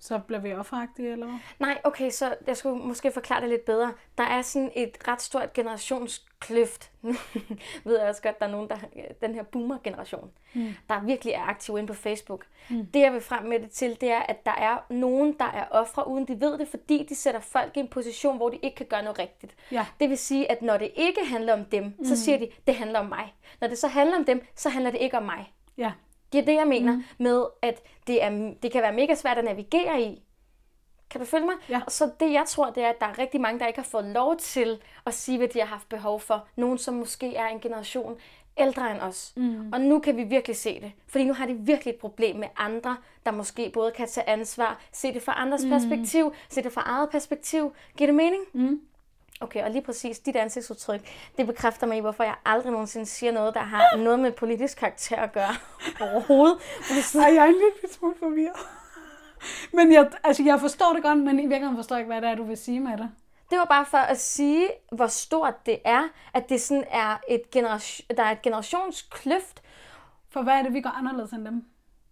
Speaker 2: så bliver vi offeragtige, eller hvad?
Speaker 1: Nej, okay, så jeg skulle måske forklare det lidt bedre. Der er sådan et ret stort generationskløft. Nu ved jeg også godt, der er nogen, der den her boomer-generation, mm. der virkelig er aktiv inde på Facebook. Mm. Det, jeg vil frem med det til, det er, at der er nogen, der er ofre, uden de ved det, fordi de sætter folk i en position, hvor de ikke kan gøre noget rigtigt.
Speaker 2: Ja.
Speaker 1: Det vil sige, at når det ikke handler om dem, mm. så siger de, det handler om mig. Når det så handler om dem, så handler det ikke om mig.
Speaker 2: Ja.
Speaker 1: Det er det, jeg mener mm. med, at det, er, det kan være mega svært at navigere i. Kan du følge mig?
Speaker 2: Ja.
Speaker 1: Og så det, jeg tror, det er, at der er rigtig mange, der ikke har fået lov til at sige, hvad de har haft behov for. Nogen, som måske er en generation ældre end os. Mm. Og nu kan vi virkelig se det. Fordi nu har de virkelig et problem med andre, der måske både kan tage ansvar, se det fra andres mm. perspektiv, se det fra eget perspektiv. Giver det mening?
Speaker 2: Mm.
Speaker 1: Okay, og lige præcis dit ansigtsudtryk, det bekræfter mig i, hvorfor jeg aldrig nogensinde siger noget, der har noget med politisk karakter at gøre overhovedet.
Speaker 2: Ej, jeg er en lille smule forvirret. Men jeg, altså, jeg forstår det godt, men i virkeligheden forstår jeg ikke, hvad det er, du vil sige med det.
Speaker 1: Det var bare for at sige, hvor stort det er, at det sådan er et generation, der er et generationskløft.
Speaker 2: For hvad er det, vi gør anderledes end dem?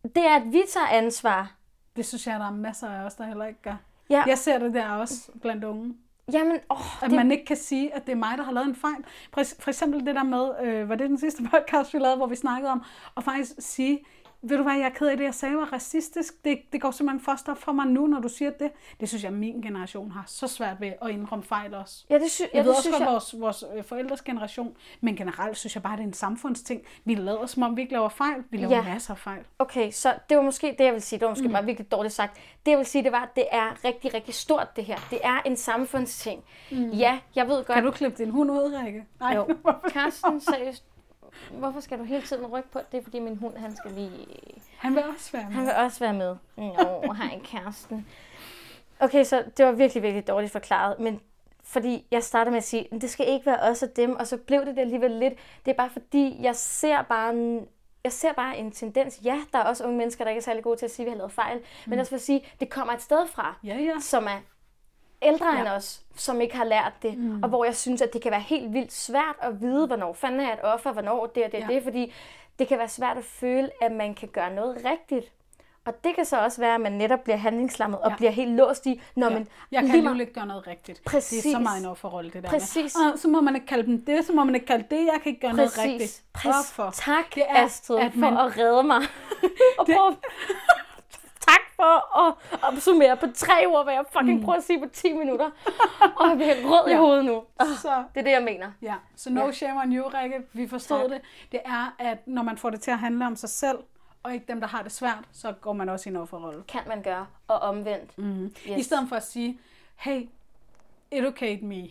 Speaker 1: Det er, at vi tager ansvar.
Speaker 2: Det synes jeg, der er masser af os, der heller ikke gør.
Speaker 1: Ja,
Speaker 2: Jeg ser det der også blandt unge.
Speaker 1: Jamen, åh,
Speaker 2: At
Speaker 1: det,
Speaker 2: man ikke kan sige, at det er mig, der har lavet en fejl. For, for eksempel det der med, øh, var det den sidste podcast, vi lavede, hvor vi snakkede om, at faktisk sige, ved du hvad, jeg er ked af det, jeg sagde var racistisk. Det, det går simpelthen for stop for mig nu, når du siger det. Det synes jeg, min generation har så svært ved at indrømme fejl også.
Speaker 1: ja, det, sy- ja,
Speaker 2: Jeg ved
Speaker 1: det
Speaker 2: også
Speaker 1: synes
Speaker 2: godt
Speaker 1: jeg.
Speaker 2: vores, vores øh, forældres generation, men generelt synes jeg bare, det er en samfundsting. Vi lader som om, vi ikke laver fejl. Vi laver
Speaker 1: Ja.
Speaker 2: masser af fejl.
Speaker 1: Okay, så det var måske det, jeg vil sige. Det var måske mm. bare virkelig dårligt sagt. Det, jeg vil sige, det var, at det er rigtig, rigtig stort, det her. Det er en samfundsting. Mm. Ja, jeg ved godt.
Speaker 2: Kan du klippe din hund ud, Rikke? Nej,
Speaker 1: Jo. Karsten, seriøst. Hvorfor skal du hele tiden rykke på? Det er, fordi min hund, han skal lige...
Speaker 2: Han vil også være med.
Speaker 1: Han vil også være med. Nå, hej Karsten. Okay, så det var virkelig, virkelig dårligt forklaret, men fordi jeg startede med at sige, at det skal ikke være os og dem, og så blev det det alligevel lidt. Det er bare fordi, jeg ser bare en, jeg ser bare en tendens. Ja, der er også unge mennesker, der ikke er særlig gode til at sige, at vi har lavet fejl. Mm. Men også for at sige, det kommer et sted fra,
Speaker 2: Ja, ja.
Speaker 1: som er ældre ja. End os, som ikke har lært det. Mm. Og hvor jeg synes, at det kan være helt vildt svært at vide, hvornår fanden er jeg et offer, hvornår det og det og
Speaker 2: Ja.
Speaker 1: det, fordi det kan være svært at føle, at man kan gøre noget rigtigt. Og det kan så også være, at man netop bliver handlingslammet og
Speaker 2: Ja.
Speaker 1: bliver helt låst i, når
Speaker 2: Ja.
Speaker 1: man
Speaker 2: Jeg kan
Speaker 1: meget-
Speaker 2: ikke gøre noget rigtigt.
Speaker 1: Præcis.
Speaker 2: Det er så meget en offerrolle, det der
Speaker 1: Præcis.
Speaker 2: med. Og så må man ikke kalde dem det, så må man ikke kalde det, jeg kan ikke gøre noget rigtigt.
Speaker 1: Præcis. Præcis. Tak,
Speaker 2: Det er,
Speaker 1: Astrid,
Speaker 2: at
Speaker 1: for
Speaker 2: man-
Speaker 1: at redde mig. og prøve... for at opsummere på tre ord, hvad jeg fucking prøver at sige på 10 minutter. Og jeg bliver rød i
Speaker 2: Ja.
Speaker 1: hovedet nu. Ah,
Speaker 2: Så,
Speaker 1: Det er det, jeg mener.
Speaker 2: ja. så no
Speaker 1: Ja.
Speaker 2: shame on you, Rikke. Vi forstod
Speaker 1: Tak.
Speaker 2: det. Det er, at når man får det til at handle om sig selv, og ikke dem, der har det svært, så går man også i en offerrolle.
Speaker 1: Kan man gøre, og omvendt.
Speaker 2: Mm.
Speaker 1: Yes.
Speaker 2: I stedet for at sige, hey, educate me.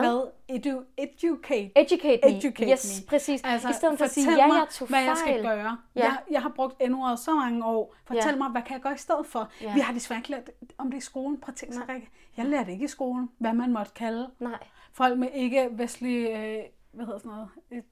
Speaker 1: Hvad?
Speaker 2: Hvad? Edu, educate.
Speaker 1: Educate me.
Speaker 2: Educate
Speaker 1: yes,
Speaker 2: me.
Speaker 1: præcis. Altså, I stedet for at sige, ja, jeg tog
Speaker 2: hvad
Speaker 1: fejl.
Speaker 2: jeg skal gøre.
Speaker 1: Ja.
Speaker 2: Jeg, jeg har brugt n så mange år. Fortæl
Speaker 1: Ja.
Speaker 2: mig, hvad kan jeg gøre i stedet for?
Speaker 1: Ja.
Speaker 2: Vi har desværre ikke lært om det i skolen. Prøv at tænke sig. Jeg lærte ikke i skolen, hvad man måtte kalde
Speaker 1: Nej.
Speaker 2: folk med ikke-vestlig øh, hvad hedder sådan noget,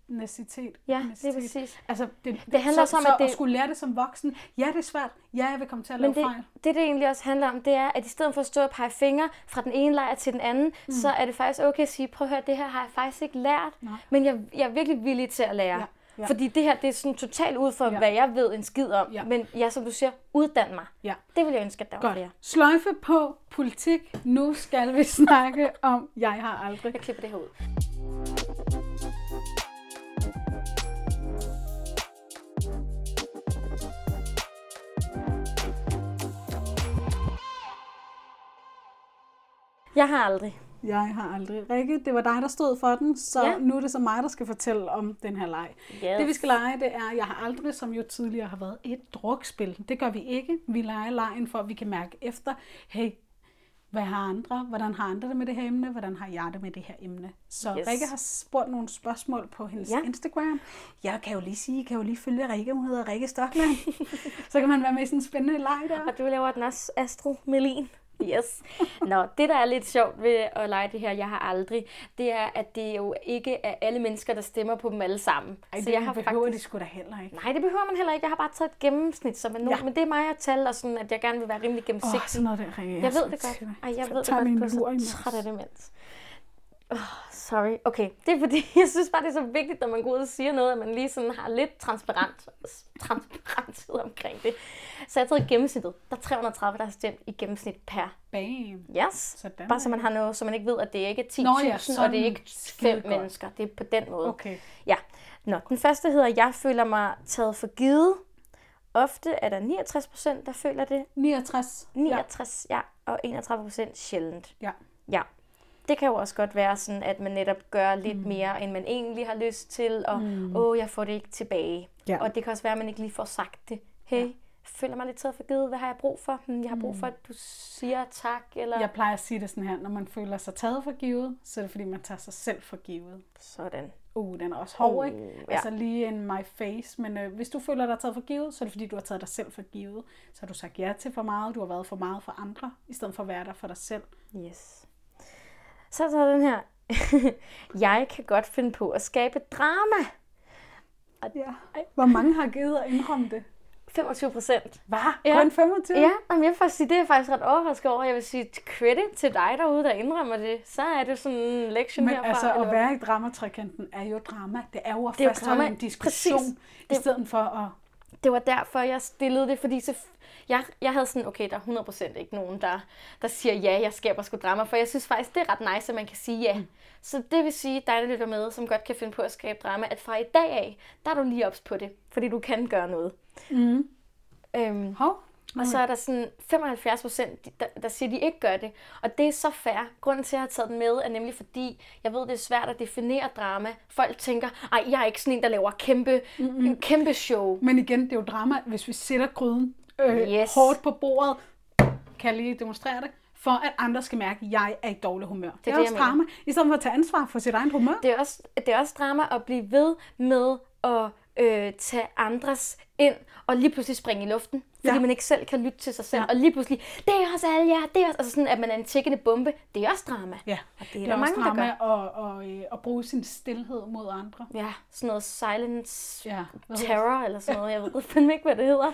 Speaker 2: etnicitet.
Speaker 1: Ja, det er præcis.
Speaker 2: Altså, det,
Speaker 1: Det handler
Speaker 2: så,
Speaker 1: om,
Speaker 2: så
Speaker 1: at det-
Speaker 2: at skulle lære det som voksen, ja, det er svært. Ja, jeg vil komme til at lave
Speaker 1: Men det,
Speaker 2: fejl.
Speaker 1: det, det egentlig også handler om, det er, at i stedet for at stå og pege fingre fra den ene lejr til den anden, mm. så er det faktisk okay at sige, prøv at høre, det her har jeg faktisk ikke lært,
Speaker 2: Nej.
Speaker 1: men jeg, jeg er virkelig villig til at lære.
Speaker 2: Ja, ja.
Speaker 1: Fordi det her, det er sådan totalt ud for,
Speaker 2: Ja.
Speaker 1: hvad jeg ved en skid om.
Speaker 2: Ja.
Speaker 1: Men ja, som du siger, uddan mig.
Speaker 2: Ja.
Speaker 1: Det vil jeg ønske, at der var
Speaker 2: Godt.
Speaker 1: flere.
Speaker 2: Sløjfe på politik. Nu skal vi snakke om Jeg har aldrig.
Speaker 1: Jeg klipper det her ud. Jeg har aldrig.
Speaker 2: Jeg har aldrig. Rikke, det var dig, der stod for den, så
Speaker 1: Ja.
Speaker 2: nu er det så mig, der skal fortælle om den her leg.
Speaker 1: Yes.
Speaker 2: Det vi skal lege, det er, jeg har aldrig, som jo tidligere har været et drukspil. Det gør vi ikke. Vi leger lejen for, at vi kan mærke efter, hey, hvad har andre? Hvordan har andre det med det her emne? Hvordan har jeg det med det her emne? Så
Speaker 1: Yes.
Speaker 2: Rikke har spurgt nogle spørgsmål på hendes
Speaker 1: Ja.
Speaker 2: Instagram. Jeg kan jo lige sige, kan jo lige følge Rikke, hun hedder Rikke Stockland. så kan man være med i sådan en spændende leg der.
Speaker 1: Og du laver den også Astro Melin. Yes. Nå, det der er lidt sjovt ved at lege det her, jeg har aldrig, det er, at det jo ikke er alle mennesker, der stemmer på dem alle sammen.
Speaker 2: Ej,
Speaker 1: så
Speaker 2: det
Speaker 1: jeg har
Speaker 2: behøver
Speaker 1: faktisk...
Speaker 2: de sgu da heller ikke.
Speaker 1: Nej, det behøver man heller ikke. Jeg har bare taget et gennemsnit, er nogen, ja. Men det er mig at tal, og sådan, at jeg gerne vil være rimelig
Speaker 2: Åh,
Speaker 1: gennemsigtig.
Speaker 2: oh, sådan noget der, Rikke.
Speaker 1: jeg ved
Speaker 2: skal
Speaker 1: det godt. Ej, jeg
Speaker 2: Så
Speaker 1: ved det godt. Du er så træt af det, mens. Oh, sorry. Okay, det er fordi, jeg synes bare, det er så vigtigt, når man går ud og siger noget, at man lige sådan har lidt transparent, transparenthed omkring det. Så jeg har taget gennemsnittet. Der er 330, der har stemt i gennemsnit per
Speaker 2: Bam.
Speaker 1: Yes.
Speaker 2: Sådan
Speaker 1: Bare så man har noget, så man ikke ved, at det ikke er 10.000,
Speaker 2: Nå ja,
Speaker 1: og det er ikke fem
Speaker 2: godt.
Speaker 1: mennesker. Det er på den måde.
Speaker 2: Okay.
Speaker 1: Ja. Nå, den første hedder, jeg føler mig taget for givet. Ofte er der 69 procent, der føler det.
Speaker 2: 69.
Speaker 1: 69, ja, ja og 31 procent sjældent.
Speaker 2: Ja.
Speaker 1: Ja. Det kan jo også godt være sådan, at man netop gør lidt mm. mere, end man egentlig har lyst til, og mm. åh, jeg får det ikke tilbage.
Speaker 2: Ja.
Speaker 1: Og det kan også være, at man ikke lige får sagt det. Hey, ja. føler mig lidt taget for givet. Hvad har jeg brug for? Hmm, jeg har brug for, at du siger tak, eller...
Speaker 2: Jeg plejer at sige det sådan her, når man føler sig taget for givet, så er det fordi, man tager sig selv for givet.
Speaker 1: Sådan.
Speaker 2: Uh, den er også hård,
Speaker 1: Uh,
Speaker 2: ikke?
Speaker 1: ja.
Speaker 2: Altså lige in my face. Men øh, hvis du føler dig taget for givet, så er det fordi, du har taget dig selv for givet. Så har du sagt ja til for meget, du har været for meget for andre, i stedet for at være der for dig selv.
Speaker 1: Yes. Så er der den her. jeg kan godt finde på at skabe drama.
Speaker 2: Ja. Hvor mange har givet at indrømme det?
Speaker 1: 25 procent.
Speaker 2: Hvad?
Speaker 1: Ja.
Speaker 2: Kun 25?
Speaker 1: Ja, jamen jeg vil faktisk sige, det er jeg faktisk ret overrasket over. Jeg vil sige credit til dig derude, der indrømmer det. Så er det sådan en lektion
Speaker 2: Men
Speaker 1: herfra.
Speaker 2: altså, at være i dramatrikanten er jo drama. Det er jo at fastholde en diskussion,
Speaker 1: Præcis.
Speaker 2: i
Speaker 1: Det-
Speaker 2: stedet for at...
Speaker 1: Det var derfor, jeg stillede det, fordi så, jeg, jeg havde sådan, okay, der er 100% ikke nogen, der, der siger ja, jeg skaber sgu drama, for jeg synes faktisk, det er ret nice, at man kan sige ja. Mm. Så det vil sige, dig der lytter med, som godt kan finde på at skabe drama, at fra i dag af, der er du lige ops på det, fordi du kan gøre noget.
Speaker 2: Mm.
Speaker 1: Øhm,
Speaker 2: Hov.
Speaker 1: og så er der sådan 75 procent, der, der siger, at de ikke gør det. Og det er så fair. Grunden til, at jeg har taget den med, er nemlig fordi, jeg ved, det er svært at definere drama. Folk tænker, ej, jeg er ikke sådan en, der laver kæmpe, mm-hmm. kæmpe show.
Speaker 2: Men igen, det er jo drama, hvis vi sætter gryden øh,
Speaker 1: Yes.
Speaker 2: hårdt på bordet. Kan jeg lige demonstrere det? For at andre skal mærke, at jeg er i dårlig humør. Det er, det er
Speaker 1: det,
Speaker 2: også drama, i stedet for at tage ansvar for sit egen humør.
Speaker 1: Det er også, det er også drama at blive ved med at øh, tage andres ind og lige pludselig springe i luften. Fordi
Speaker 2: Ja.
Speaker 1: man ikke selv kan lytte til sig selv.
Speaker 2: Ja.
Speaker 1: Og lige pludselig, det er også alle jer, det er også... Altså sådan, at man er en tækkende bombe. Det er også drama.
Speaker 2: Ja,
Speaker 1: Og det er
Speaker 2: det er
Speaker 1: mange, der
Speaker 2: drama at, og, øh, at bruge sin stillhed mod andre.
Speaker 1: Ja, sådan noget silence
Speaker 2: Ja,
Speaker 1: terror eller sådan noget. Jeg ved fandme ikke, hvad det hedder.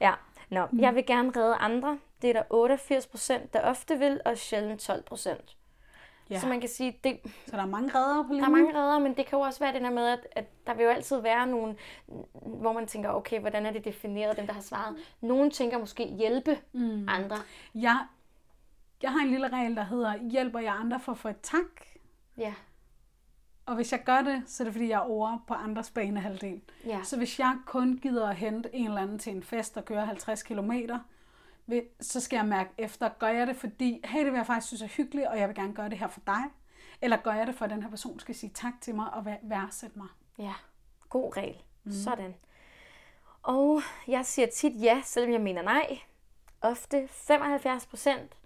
Speaker 1: Ja, Nå, mm. jeg vil gerne redde andre. Det er der 88 procent, der ofte vil, og sjældent 12 procent.
Speaker 2: Ja.
Speaker 1: Så man kan sige, det,
Speaker 2: Så der er mange redder på linjen.
Speaker 1: der er mange redder, men det kan jo også være det der med, at, at der vil jo altid være nogen, hvor man tænker, okay, hvordan er det defineret, dem der har svaret. Nogle tænker måske hjælpe mm. andre.
Speaker 2: Jeg, jeg har en lille regel, der hedder, hjælper jeg andre for at få et tak?
Speaker 1: Ja,
Speaker 2: Og hvis jeg gør det, så er det fordi, jeg er over på andres banehalvdel.
Speaker 1: ja.
Speaker 2: Så hvis jeg kun gider at hente en eller anden til en fest og køre 50 km, så skal jeg mærke efter, gør jeg det fordi, hey, det vil jeg faktisk synes er hyggeligt, og jeg vil gerne gøre det her for dig? Eller gør jeg det for, at den her person skal sige tak til mig og væ- værdsætte mig?
Speaker 1: Ja, god regel. Mm. Sådan. Og jeg siger tit ja, selvom jeg mener nej. Ofte 75 procent.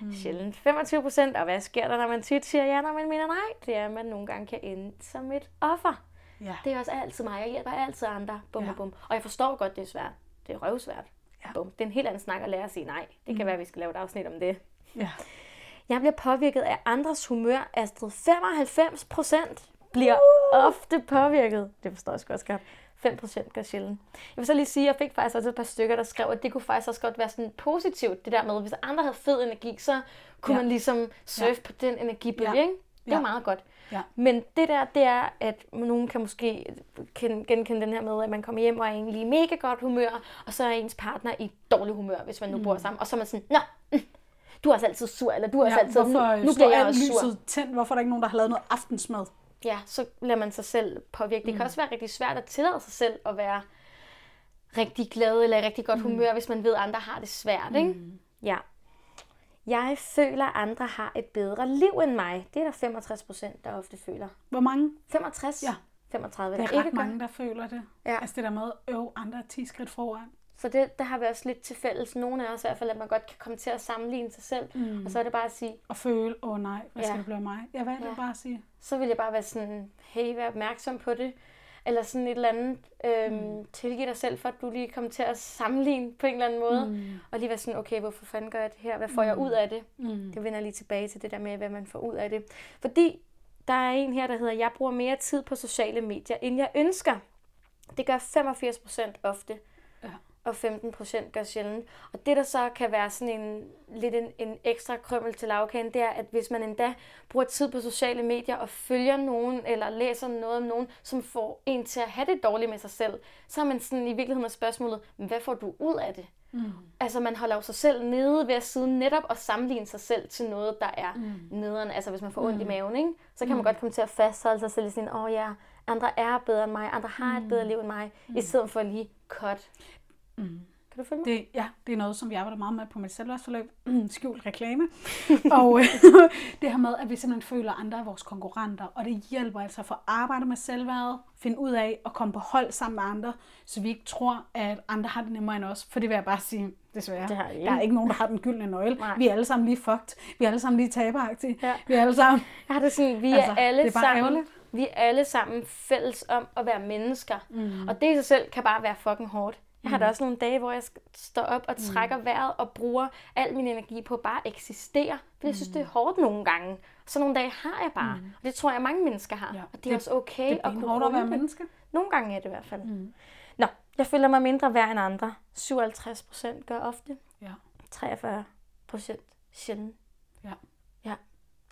Speaker 1: Mm. Sjældent 25 procent. Og hvad sker der, når man tit siger ja, når man mener nej? Det er, at man nogle gange kan ende som et offer.
Speaker 2: Ja.
Speaker 1: Det er også altid mig. Jeg hjælper altid andre. Bum,
Speaker 2: Ja.
Speaker 1: bum. Og jeg forstår godt, det er svært. Det er røvsvært.
Speaker 2: Ja.
Speaker 1: Bum. Det er en helt anden snak at lære at sige nej. Det kan
Speaker 2: Mm.
Speaker 1: være, at vi skal lave et afsnit om det.
Speaker 2: ja.
Speaker 1: Jeg bliver påvirket af andres humør. Astrid, 95 procent. bliver ofte påvirket. Det forstår jeg også godt. 5% gør sjældent. Jeg vil så lige sige, at jeg fik faktisk også et par stykker, der skrev, at det kunne faktisk også godt være sådan positivt, det der med, hvis andre havde fed energi, så kunne
Speaker 2: Ja.
Speaker 1: man ligesom surfe
Speaker 2: Ja.
Speaker 1: på den energibølge,
Speaker 2: Ja.
Speaker 1: ikke? Det er
Speaker 2: Ja.
Speaker 1: meget godt.
Speaker 2: Ja.
Speaker 1: Men det der, det er, at nogen kan måske ken- genkende den her med, at man kommer hjem og er egentlig i mega godt humør, og så er ens partner i dårlig humør, hvis man nu
Speaker 2: Mm.
Speaker 1: bor sammen. Og så er man sådan, nå, mm, du er altså altid sur, eller du er altså altid,
Speaker 2: hvorfor
Speaker 1: nu, nu bliver jeg også sur.
Speaker 2: lyset tændt? Hvorfor er der ikke nogen, der har lavet noget aftensmad?
Speaker 1: Ja, så lader man sig selv påvirke. Det
Speaker 2: Mm.
Speaker 1: kan også være rigtig svært at tillade sig selv at være rigtig glad eller i rigtig godt humør, hvis man ved, at andre har det svært. Ikke?
Speaker 2: Mm.
Speaker 1: Ja. Jeg føler, at andre har et bedre liv end mig. Det er der 65 procent, der ofte føler.
Speaker 2: Hvor mange?
Speaker 1: 65?
Speaker 2: Ja.
Speaker 1: 35,
Speaker 2: Det er
Speaker 1: ikke
Speaker 2: ret
Speaker 1: gør.
Speaker 2: mange, der føler det.
Speaker 1: Ja.
Speaker 2: Altså det der med, øv, andre er 10 skridt foran.
Speaker 1: Så det, der har vi også lidt til fælles. Nogle af os i hvert fald, at man godt kan komme til at sammenligne sig selv.
Speaker 2: Mm.
Speaker 1: Og så er det bare at sige,
Speaker 2: Og føle, åh oh, nej, hvad
Speaker 1: Ja.
Speaker 2: skal det blive af mig? Ja, hvad er det
Speaker 1: Ja.
Speaker 2: bare at sige?
Speaker 1: så vil jeg bare være sådan, hey, vær opmærksom på det. Eller sådan et eller andet, øhm, mm. tilgive dig selv for, at du lige kommer til at sammenligne på en eller anden måde. Mm. Og lige være sådan, okay, hvorfor fanden gør jeg det her? Hvad får jeg ud af det?
Speaker 2: Mm.
Speaker 1: Det vender lige tilbage til det der med, hvad man får ud af det. Fordi der er en her, der hedder, jeg bruger mere tid på sociale medier, end jeg ønsker. Det gør 85 procent ofte.
Speaker 2: Ja.
Speaker 1: Og 15 procent gør sjældent. Og det, der så kan være sådan en, lidt en, en ekstra krømmel til lavkagen, det er, at hvis man endda bruger tid på sociale medier og følger nogen, eller læser noget om nogen, som får en til at have det dårligt med sig selv, så er man sådan i virkeligheden af spørgsmålet, "Men hvad får du ud af det?
Speaker 2: Mm.
Speaker 1: Altså, man holder jo sig selv nede ved at sidde netop og sammenligne sig selv til noget, der er mm. nederen. Altså, hvis man får ondt i maven, ikke? så kan man godt komme til at fastholde sig selv i sådan, åh oh, ja, andre er bedre end mig, andre har et bedre liv end mig, i stedet for lige cut.
Speaker 2: Mm.
Speaker 1: Kan du følge mig?
Speaker 2: Det, ja, det er noget, som jeg arbejder meget med på mit selvværdsforløb. Mm, skjult reklame. og øh, det her med, at vi simpelthen føler, at andre er vores konkurrenter. Og det hjælper altså for at arbejde med selvværdet, finde ud af at komme på hold sammen med andre, så vi ikke tror, at andre har det nemmere end os. For det vil jeg bare sige, desværre.
Speaker 1: Det har.
Speaker 2: Der er ikke nogen, der har den gyldne nøgle.
Speaker 1: Nej.
Speaker 2: Vi er alle sammen lige fucked. Vi er alle sammen lige taberagtige.
Speaker 1: Ja.
Speaker 2: Vi er alle sammen...
Speaker 1: Jeg har det sådan, vi
Speaker 2: Altså,
Speaker 1: er alle
Speaker 2: det er bare
Speaker 1: sammen,
Speaker 2: ærgerligt.
Speaker 1: vi er alle sammen fælles om at være mennesker. Mm. Og det i sig selv kan bare være fucking hårdt. Jeg har da også nogle dage, hvor jeg står op og trækker vejret og bruger al min energi på bare at eksistere. For jeg synes, det er hårdt nogle gange. Så nogle dage har jeg bare. Og det tror jeg, mange mennesker har.
Speaker 2: Ja.
Speaker 1: Og det er også okay
Speaker 2: Det er
Speaker 1: at kunne
Speaker 2: benhårdt at være
Speaker 1: det.
Speaker 2: menneske.
Speaker 1: Nogle gange er det i hvert fald. Mm. Nå, jeg føler mig mindre værd end andre. 57 procent gør ofte.
Speaker 2: Ja.
Speaker 1: 43 procent sjældent.
Speaker 2: Ja.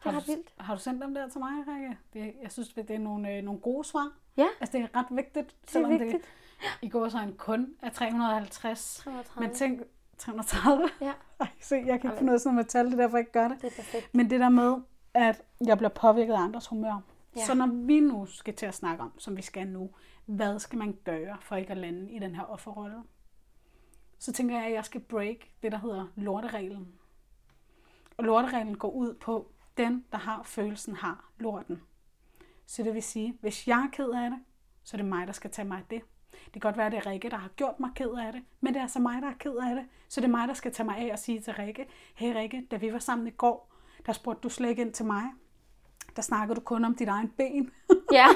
Speaker 1: Det
Speaker 2: Har
Speaker 1: er
Speaker 2: du,
Speaker 1: ret vildt.
Speaker 2: har du sendt dem der til mig, Rikke? Det, jeg synes, det er nogle, øh, nogle gode svar.
Speaker 1: Ja,
Speaker 2: Altså, det er ret vigtigt,
Speaker 1: det er
Speaker 2: selvom
Speaker 1: vigtigt.
Speaker 2: det i går så en kun er 350.
Speaker 1: 33.
Speaker 2: Men tænk, 330.
Speaker 1: Ja,
Speaker 2: Ej, se, jeg kan ikke finde ud af sådan noget med tal, det er derfor, jeg ikke gør det.
Speaker 1: det er perfekt.
Speaker 2: Men det der med, at jeg bliver påvirket af andres humør.
Speaker 1: Ja.
Speaker 2: Så når vi nu skal til at snakke om, som vi skal nu, hvad skal man gøre for ikke at lande i den her offerrolle? Så tænker jeg, at jeg skal break det, der hedder lortereglen. Og lortereglen går ud på, den, der har følelsen, har lorten. Så det vil sige, hvis jeg er ked af det, så er det mig, der skal tage mig af det. Det kan godt være, at det er Rikke, der har gjort mig ked af det, men det er altså mig, der er ked af det. Så det er mig, der skal tage mig af og sige til Rikke, hey Rikke, da vi var sammen i går, der spurgte du slet ikke ind til mig. Der snakkede du kun om dit egen ben.
Speaker 1: Ja.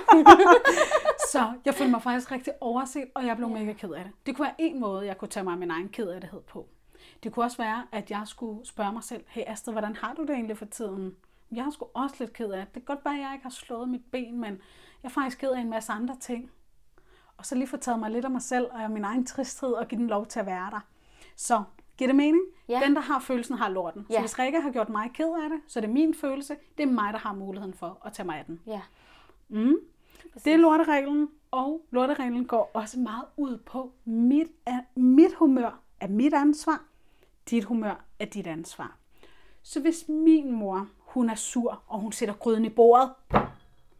Speaker 2: Så jeg følte mig faktisk rigtig overset, og jeg blev mega ked af det. Det kunne være en måde, jeg kunne tage mig af min egen kedattighed på. Det kunne også være, at jeg skulle spørge mig selv, hey Astrid, hvordan har du det egentlig for tiden? Jeg er sgu også lidt ked af det. Det kan godt være, at jeg ikke har slået mit ben, men jeg er faktisk ked af en masse andre ting. Og så lige få taget mig lidt af mig selv og min egen tristhed og give den lov til at være der. Så giver det mening?
Speaker 1: Ja.
Speaker 2: Den, der har følelsen, har lorten. Så
Speaker 1: Ja.
Speaker 2: hvis Rikke har gjort mig ked af det, så er det min følelse. Det er mig, der har muligheden for at tage mig af den.
Speaker 1: ja.
Speaker 2: Mm. Det er lortereglen, og lortereglen går også meget ud på, mit, er, mit humør er mit ansvar, dit humør er dit ansvar. Så hvis min mor, hun er sur, og hun sætter gryden i bordet,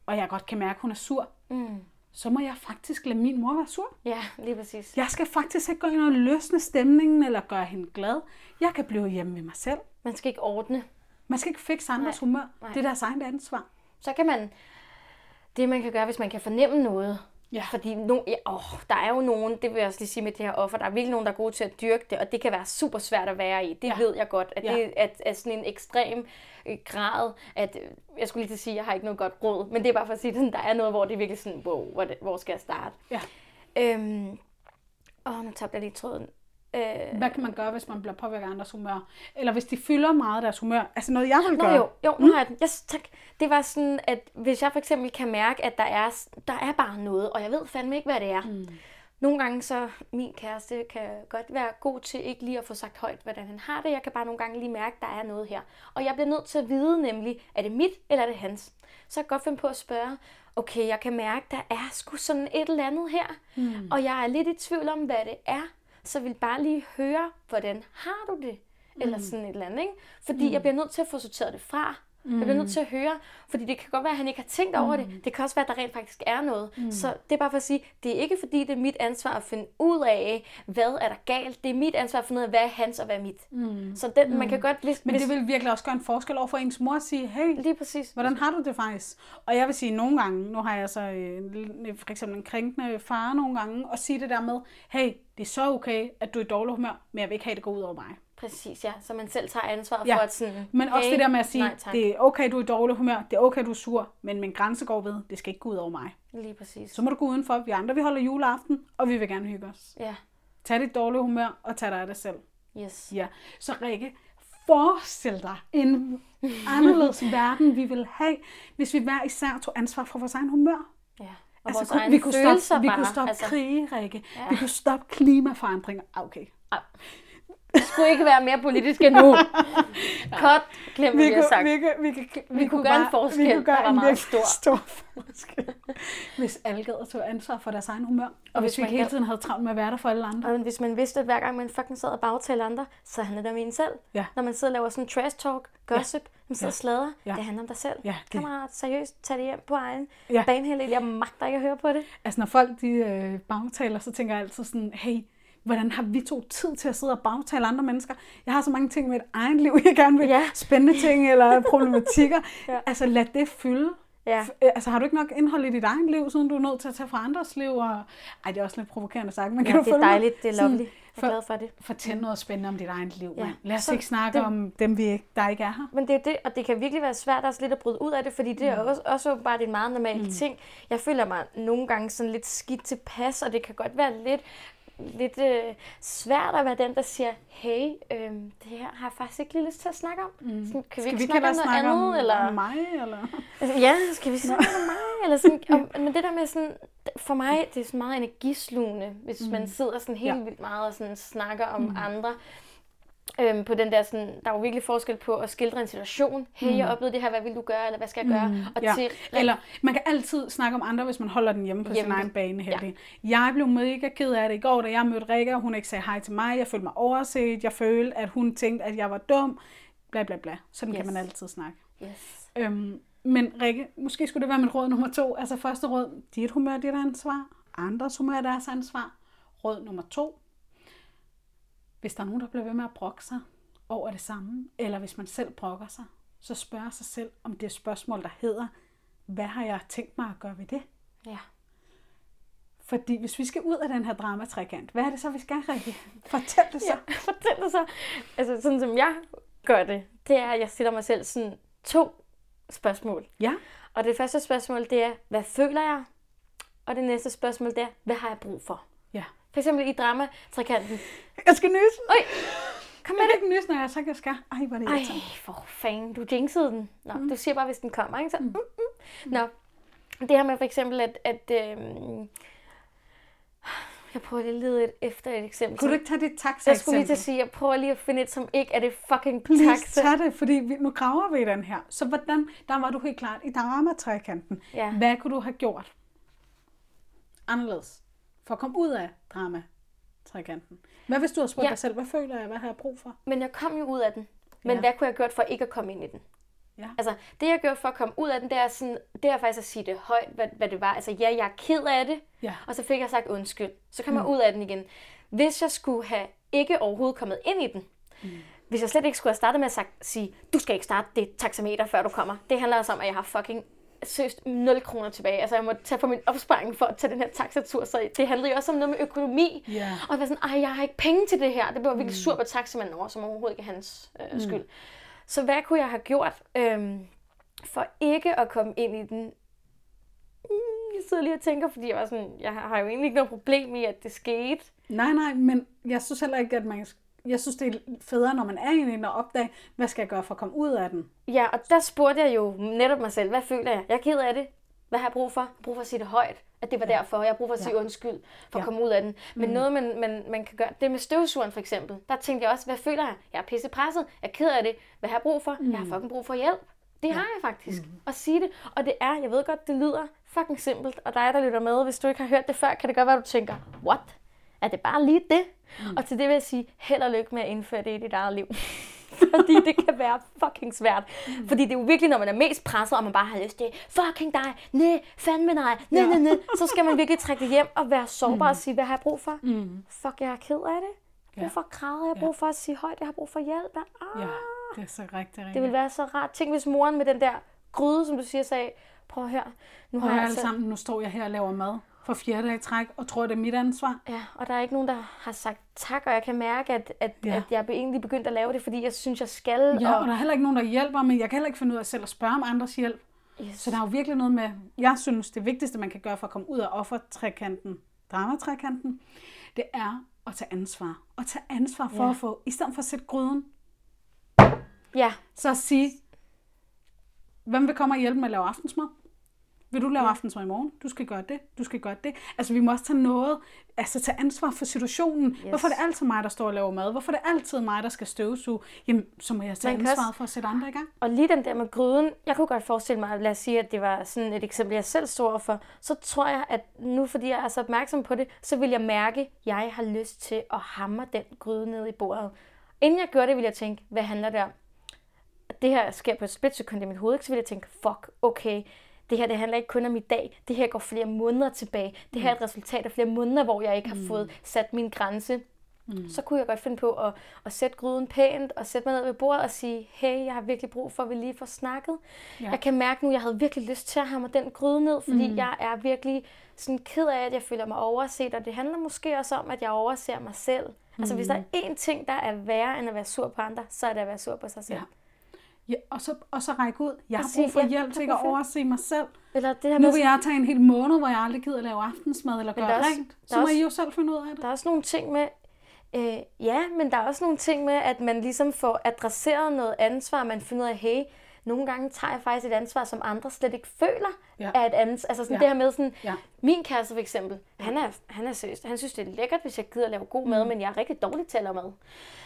Speaker 2: og jeg godt kan mærke, at hun er sur,
Speaker 1: Mm.
Speaker 2: så må jeg faktisk lade min mor være sur.
Speaker 1: Ja, lige præcis.
Speaker 2: Jeg skal faktisk ikke gå ind og løsne stemningen, eller gøre hende glad. Jeg kan blive hjemme ved mig selv.
Speaker 1: Man skal ikke ordne.
Speaker 2: Man skal ikke fikse andres humør.
Speaker 1: nej.
Speaker 2: Det er deres eget ansvar.
Speaker 1: Så kan man, det man kan gøre, hvis man kan fornemme noget,
Speaker 2: Ja.
Speaker 1: Fordi no, ja, åh, der er jo nogen, det vil jeg også lige sige med det her offer, der er virkelig nogen, der er gode til at dyrke det, og det kan være super svært at være i. Det
Speaker 2: Ja.
Speaker 1: ved jeg godt, at
Speaker 2: Ja.
Speaker 1: det at, at sådan en ekstrem øh, grad, at øh, jeg skulle lige til at sige, at jeg har ikke noget godt råd, men det er bare for at sige, at der er noget, hvor det er virkelig sådan, wow, hvor, hvor skal jeg starte?
Speaker 2: Ja.
Speaker 1: Øhm, åh, nu tabte jeg lige tråden. Øh,
Speaker 2: Hvad kan man gøre, hvis man bliver påvirket af andres humør? Eller hvis de fylder meget af deres humør? Altså noget, jeg vil
Speaker 1: Nå
Speaker 2: gøre.
Speaker 1: jo, jo, nu har jeg den. Yes, tak. Det var sådan, at hvis jeg for eksempel kan mærke, at der er, der er bare noget, og jeg ved fandme ikke, hvad det er. Mm. Nogle gange så, min kæreste kan godt være god til ikke lige at få sagt højt, hvordan han har det. Jeg kan bare nogle gange lige mærke, at der er noget her. Og jeg bliver nødt til at vide nemlig, er det mit, eller er det hans? Så jeg kan godt finde på at spørge, okay, jeg kan mærke, der er sgu sådan et eller andet her. Mm. Og jeg er lidt i tvivl om, hvad det er. Så vil bare lige høre, hvordan har du det? Eller sådan et eller andet, ikke? Fordi mm. jeg bliver nødt til at få sorteret det fra. Mm. Jeg bliver nødt til at høre, fordi det kan godt være, at han ikke har tænkt over det. Det kan også være, at der rent faktisk er noget. Mm. Så det er bare for at sige, det er ikke fordi, det er mit ansvar at finde ud af, hvad er der galt. Det er mit ansvar at finde ud af, hvad er hans og hvad er mit. Mm. Så den, man kan godt... Hvis,
Speaker 2: Men det vil virkelig også gøre en forskel over for ens mor at sige, hey,
Speaker 1: Lige præcis.
Speaker 2: hvordan har du det faktisk? Og jeg vil sige, nogle gange, nu har jeg så øh, for eksempel en krænkende far nogle gange, og sige det der med, hey, det er så okay, at du er i dårlig humør, men jeg vil ikke have, at det går ud over mig.
Speaker 1: Præcis, ja. Så man selv tager ansvar
Speaker 2: Ja,
Speaker 1: for at sådan...
Speaker 2: Men også
Speaker 1: hey,
Speaker 2: det der med at sige,
Speaker 1: nej, tak.
Speaker 2: det er okay, du er i dårlig humør, det er okay, du er sur, men min grænse går ved, det skal ikke gå ud over mig.
Speaker 1: Lige præcis.
Speaker 2: Så må du gå udenfor, vi andre vi holder juleaften, og vi vil gerne hygge os.
Speaker 1: Ja,
Speaker 2: Tag dit dårlige humør, og tag dig af det selv.
Speaker 1: yes.
Speaker 2: Ja, så Rikke, forestil dig en anderledes verden, vi vil have, hvis vi hver især tog ansvar for vores egen humør.
Speaker 1: Ja. Og
Speaker 2: Altså,
Speaker 1: vores
Speaker 2: kunne- vi kunne stoppe, vi kunne stoppe
Speaker 1: altså,
Speaker 2: krige, Rikke. Vi kunne stoppe klimaforandringer. Ah, okay.
Speaker 1: Det skulle ikke være mere politisk end nu. Glem hvad vi har sagt.
Speaker 2: vi, kan, vi, kan, vi,
Speaker 1: kunne gøre en forskel,
Speaker 2: Vi kunne gøre
Speaker 1: der var
Speaker 2: en
Speaker 1: meget stor.
Speaker 2: stor forskel. hvis alle gad at tage ansvar for deres egen humør. Og, og
Speaker 1: hvis
Speaker 2: hvis vi ikke hele tiden havde travlt med at være der for alle andre.
Speaker 1: Og hvis man vidste, at hver gang man fucking sad og bagtalte andre, så handler det om en selv.
Speaker 2: Ja.
Speaker 1: Når man sidder og laver sådan trash talk, gossip, man sidder
Speaker 2: Ja.
Speaker 1: og slader,
Speaker 2: Ja.
Speaker 1: det handler om dig selv.
Speaker 2: Ja, det-
Speaker 1: Kammerat, seriøst, tag det hjem på egen
Speaker 2: Ja.
Speaker 1: ja. banehalvdel. Jeg magter ikke at høre på det.
Speaker 2: Altså når folk de øh, bagtaler, så tænker jeg altid sådan, hey, hvordan har vi to tid til at sidde og bagtale andre mennesker? Jeg har så mange ting med et eget liv, jeg gerne vil.
Speaker 1: Ja.
Speaker 2: Spændende ting eller problematikker.
Speaker 1: Ja.
Speaker 2: Altså lad det fylde.
Speaker 1: Ja.
Speaker 2: Øh, Altså har du ikke nok indhold i dit eget liv, siden du er nødt til at tage fra andres liv? Og... Ej, det er også lidt provokerende sagt, men kan
Speaker 1: Ja,
Speaker 2: du
Speaker 1: det er
Speaker 2: følge mig?
Speaker 1: dejligt, det er lovely. Jeg
Speaker 2: for-
Speaker 1: er glad for det.
Speaker 2: Fortæl noget spændende om dit eget liv,
Speaker 1: Ja.
Speaker 2: ja. Lad os
Speaker 1: Så
Speaker 2: ikke snakke
Speaker 1: det-
Speaker 2: om dem, vi ikke, der ikke er her.
Speaker 1: Men det er det, og det kan virkelig være svært også lidt at bryde ud af det, fordi det er også, også bare en meget normal mm. ting. Jeg føler mig nogle gange sådan lidt skidt tilpas, og det kan godt være lidt, lidt øh, svært at være den, der siger, hey, øh, det her har jeg faktisk ikke lige lyst til at snakke om. Mm. Sådan, kan vi
Speaker 2: Skal
Speaker 1: ikke
Speaker 2: vi
Speaker 1: snakke om noget
Speaker 2: snakke
Speaker 1: andet?
Speaker 2: om,
Speaker 1: eller?
Speaker 2: om mig? Eller?
Speaker 1: Altså, ja, skal vi snakke om mig? Eller sådan, om, men det der med sådan, for mig, det er sådan meget energislugende, hvis mm. man sidder sådan helt
Speaker 2: ja.
Speaker 1: vildt meget og sådan snakker om mm. andre. Øhm, på den der sådan, der er jo virkelig forskel på at skildre en situation. Hey, jeg oplevede det her, hvad vil du gøre, eller hvad skal jeg gøre? Mm. Og
Speaker 2: Ja.
Speaker 1: til,
Speaker 2: Eller man kan altid snakke om andre, hvis man holder den hjemme på
Speaker 1: Hjemme.
Speaker 2: sin egen bane. Ja. Jeg blev mega ked af det i går, da jeg mødte Rikke, og hun ikke sagde hej til mig. Jeg følte mig overset. Jeg følte, at hun tænkte, at jeg var dum. Bla bla bla. Sådan yes. Kan man altid snakke.
Speaker 1: yes.
Speaker 2: Øhm, men Rikke, måske skulle det være mit råd nummer to. Altså første råd, dit humør dit ansvar. Andres humør er deres ansvar. Råd nummer to. Hvis der er nogen, der bliver ved med at brokke sig over det samme, eller hvis man selv brokker sig, så spørg sig selv om det spørgsmål, der hedder, hvad har jeg tænkt mig at gøre ved det?
Speaker 1: Ja.
Speaker 2: Fordi hvis vi skal ud af den her dramatrækant, hvad er det så, vi skal, Rikke? Fortæl det så.
Speaker 1: ja, fortæl det så. Altså, sådan som jeg gør det, det er, at jeg stiller mig selv sådan to spørgsmål.
Speaker 2: Ja.
Speaker 1: Og det første spørgsmål, det er, hvad føler jeg? Og det næste spørgsmål, det er, hvad har jeg brug for? For eksempel i drama-trikanten.
Speaker 2: Jeg skal nyse.
Speaker 1: Øj, kom med
Speaker 2: Jeg
Speaker 1: det.
Speaker 2: kan ikke nyse, når jeg har sagt, jeg skal. Ej, hvor er det
Speaker 1: Ej, for fanden, du jinxede den. Nå, mm. du siger bare, hvis den kommer, ikke? Så, mm. Mm, Nå, det her med for eksempel, at, at øhm, jeg prøver lige at lede et, efter et eksempel.
Speaker 2: Kunne du ikke tage dit taxa
Speaker 1: jeg skulle lige til at sige, jeg prøver lige at finde et, som ikke er det fucking
Speaker 2: Please,
Speaker 1: taxa.
Speaker 2: tag det, fordi vi, nu graver vi den her. Så hvordan, der var du helt klart i dramatrækanten.
Speaker 1: Ja.
Speaker 2: Hvad kunne du have gjort anderledes for at komme ud af dramatrækanten? Hvad hvis du havde spurgt
Speaker 1: Ja.
Speaker 2: dig selv, hvad føler jeg, hvad har jeg brug for?
Speaker 1: Men jeg kom jo ud af den. Men
Speaker 2: Ja.
Speaker 1: hvad kunne jeg have gjort for ikke at komme ind i den?
Speaker 2: Ja.
Speaker 1: Altså, det jeg gjorde for at komme ud af den, det er, sådan, det er faktisk at sige det højt, hvad, hvad det var. Altså, ja, jeg er ked af det,
Speaker 2: Ja.
Speaker 1: og så fik jeg sagt undskyld. Så kom mm. jeg ud af den igen. Hvis jeg skulle have ikke overhovedet kommet ind i den, mm. hvis jeg slet ikke skulle have startet med at sagt, sige, du skal ikke starte det taxameter, før du kommer. Det handler altså om, at jeg har fucking seriøst 0 kroner tilbage. Altså, jeg må tage på min opsparing for at tage den her taxatur. Så det handlede jo også om noget med økonomi.
Speaker 2: Ja.
Speaker 1: Og jeg var sådan, ej, jeg har ikke penge til det her. Det blev jeg virkelig sur på taxamanden over, som overhovedet ikke er hans øh, skyld. Så hvad kunne jeg have gjort øhm, for ikke at komme ind i den? Mm, jeg sidder lige og tænker, fordi jeg var sådan, jeg har jo egentlig ikke noget problem i, at det skete.
Speaker 2: Nej, nej, men jeg synes heller ikke, at man... Jeg synes, det er federe, når man er i en, at opdage, hvad skal jeg gøre for at komme ud af den?
Speaker 1: Ja, og der spurgte jeg jo netop mig selv, hvad føler jeg? Jeg er ked af det. Hvad har jeg brug for? Jeg har brug for at sige det højt. At det var derfor. Jeg har brug for at sige
Speaker 2: Ja.
Speaker 1: undskyld for at
Speaker 2: Ja.
Speaker 1: komme ud af den. Men noget, man, man, man kan gøre. Det med støvsugeren for eksempel. Der tænkte jeg også, hvad føler jeg? Jeg er pisse presset. Jeg er ked af det. Hvad har jeg brug for? Jeg har fucking brug for hjælp. Det har jeg faktisk. At sige det. Og det er, jeg ved godt, det lyder fucking simpelt. Og dig, der lytter med, hvis du ikke har hørt det før, kan det godt være, du tænker, what? Er det bare lige det? Og til det vil jeg sige, held og lykke med at indføre det i dit eget liv. Fordi det kan være fucking svært. Fordi det er jo virkelig, når man er mest presset, og man bare har lyst til, fucking dig, nej, fandme nej, nej, nej, nej, så skal man virkelig trække det hjem og være sårbar og sige, hvad har jeg brug for?
Speaker 2: Mm.
Speaker 1: Fuck, jeg er ked af det. Jeg har brug for at græde, jeg har brug for at sige højt, jeg har brug for hjælp. Ah.
Speaker 2: Ja, det er så rigtig, rigtig.
Speaker 1: Det ville være så rart. Tænk, hvis moren med den der gryde, som du siger, sagde, prøv at høre, nu har jeg
Speaker 2: alle
Speaker 1: altså...
Speaker 2: sammen, nu står jeg her og laver mad for fjerde dag i træk, og tror, det er mit ansvar.
Speaker 1: Ja, og der er ikke nogen, der har sagt tak, og jeg kan mærke, at, at,
Speaker 2: Ja.
Speaker 1: at jeg egentlig begyndt at lave det, fordi jeg synes, jeg skal.
Speaker 2: Ja,
Speaker 1: og,
Speaker 2: og der er heller ikke nogen, der hjælper, men jeg kan heller ikke finde ud af selv at spørge om andres hjælp.
Speaker 1: yes.
Speaker 2: Så der er jo virkelig noget med, jeg synes, det vigtigste, man kan gøre for at komme ud af offertrækanten, dramatrækanten, det er at tage ansvar. Og tage ansvar for
Speaker 1: Ja.
Speaker 2: at få, i stedet for at sætte gryden,
Speaker 1: Ja,
Speaker 2: så at sige, hvem vil komme og hjælpe med at lave aftensmad? Vil du lave ja. aftensmad i morgen? Du skal gøre det, du skal gøre det. Altså, vi må også tage noget, altså tage ansvar for situationen. Yes. Hvorfor er det altid mig, der står og laver mad? Hvorfor er det altid mig, der skal støvsuge? Jamen, så må jeg tage ansvaret
Speaker 1: også-
Speaker 2: for at sætte andre i gang.
Speaker 1: Og lige den der med gryden, jeg kunne godt forestille mig, lad os sige, at det var sådan et eksempel, jeg selv stod for, så tror jeg, at nu fordi jeg er så opmærksom på det, så vil jeg mærke, at jeg har lyst til at hamre den gryde ned i bordet. Inden jeg gør det, vil jeg tænke, hvad handler det om? Det her sker på et splitsekund i mit hoved, ikke? så vil jeg tænke, fuck, okay, det her det handler ikke kun om i dag, det her går flere måneder tilbage. Det her er et resultat af flere måneder, hvor jeg ikke har fået sat min grænse. Mm. Så kunne jeg godt finde på at, at sætte gryden pænt og sætte mig ned ved bordet og sige, hey, jeg har virkelig brug for, at vi lige får snakket.
Speaker 2: Ja.
Speaker 1: Jeg kan mærke nu, at jeg havde virkelig lyst til at hamre den gryde ned, fordi mm. jeg er virkelig sådan ked af, at jeg føler mig overset, og det handler måske også om, at jeg overser mig selv. Mm. Altså hvis der er én ting, der er værre end at være sur på andre, så er det at være sur på sig selv.
Speaker 2: Ja.
Speaker 1: Ja.
Speaker 2: Ja, og, så, og så række ud. Jeg har brug for
Speaker 1: ja,
Speaker 2: hjælp
Speaker 1: det
Speaker 2: til ikke at overse mig selv.
Speaker 1: Eller det her
Speaker 2: Nu vil jeg tage en hel måned, hvor jeg aldrig gider lave aftensmad eller gøre rent. Så må
Speaker 1: også-
Speaker 2: I jo selv finde ud af det.
Speaker 1: Der er også nogle ting med, øh, ja, men der er også nogle ting med, at man ligesom får adresseret noget ansvar, man finder ud af, hey, nogle gange tager jeg faktisk et ansvar, som andre slet ikke føler
Speaker 2: Ja.
Speaker 1: er et ansvar. Altså sådan
Speaker 2: Ja.
Speaker 1: det her med sådan,
Speaker 2: Ja.
Speaker 1: min kæreste for eksempel, han er, han er seriøst, han synes, det er lækkert, hvis jeg gider at lave god mad,
Speaker 2: Mm.
Speaker 1: men jeg er rigtig dårlig til at lave mad.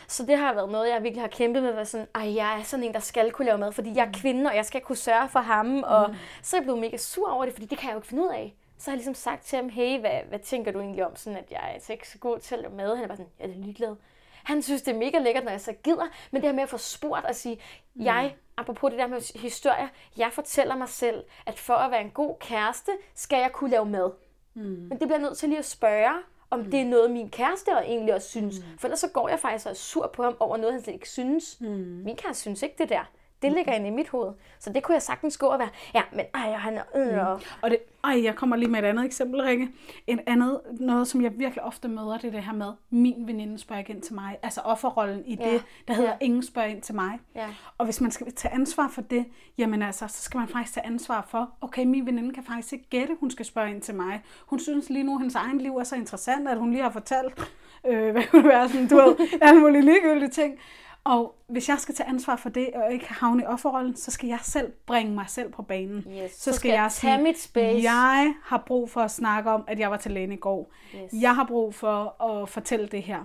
Speaker 1: Så det har været noget, jeg virkelig har kæmpet med, at sådan, ej, jeg er sådan en, der skal kunne lave mad, fordi
Speaker 2: Mm.
Speaker 1: jeg er kvinde, og jeg skal kunne sørge for ham, og så er jeg blevet mega sur over det, fordi det kan jeg jo ikke finde ud af. Så har jeg ligesom sagt til ham, hey, hvad, hvad tænker du egentlig om, sådan at jeg er altså ikke så god til at lave mad? Han bare sådan, jeg er ligeglad. Han synes, det er mega lækkert, når jeg så gider, men det her med at få spurgt og sige, mm. jeg, apropos det der med historier, jeg fortæller mig selv, at for at være en god kæreste, skal jeg kunne lave mad. Mm. Men det bliver nødt til lige at spørge, om mm. det er noget, min kæreste og egentlig også synes. Mm. For ellers så går jeg faktisk og er sur på ham over noget, han slet ikke synes. Mm. Min kæreste synes ikke det der. Det ligger inde i mit hoved. Så det kunne jeg sagtens gå og være, ja, men ej, han er... Øh, og,
Speaker 2: Og det, ej, jeg kommer lige med et andet eksempel, Rikke. En andet, noget som jeg virkelig ofte møder, det er det her med, min veninde spørger ikke ind til mig. Altså offerrollen i
Speaker 1: Ja.
Speaker 2: det, der hedder
Speaker 1: Ja.
Speaker 2: ingen spørger ind til mig.
Speaker 1: Ja.
Speaker 2: Og hvis man skal tage ansvar for det, jamen altså, så skal man faktisk tage ansvar for, okay, min veninde kan faktisk ikke gætte, hun skal spørge ind til mig. Hun synes lige nu, at hendes egen liv er så interessant, at hun lige har fortalt, øh, hvad kunne det være, sådan, du ved, alle mulige ligegyldige ting. Og hvis jeg skal tage ansvar for det, og ikke havne i offerrollen, så skal jeg selv bringe mig selv på banen.
Speaker 1: Yes.
Speaker 2: Så skal jeg
Speaker 1: tage
Speaker 2: sige,
Speaker 1: mit space.
Speaker 2: jeg har brug for at snakke om, at jeg var til lægen i går.
Speaker 1: Yes.
Speaker 2: Jeg har brug for at fortælle det her.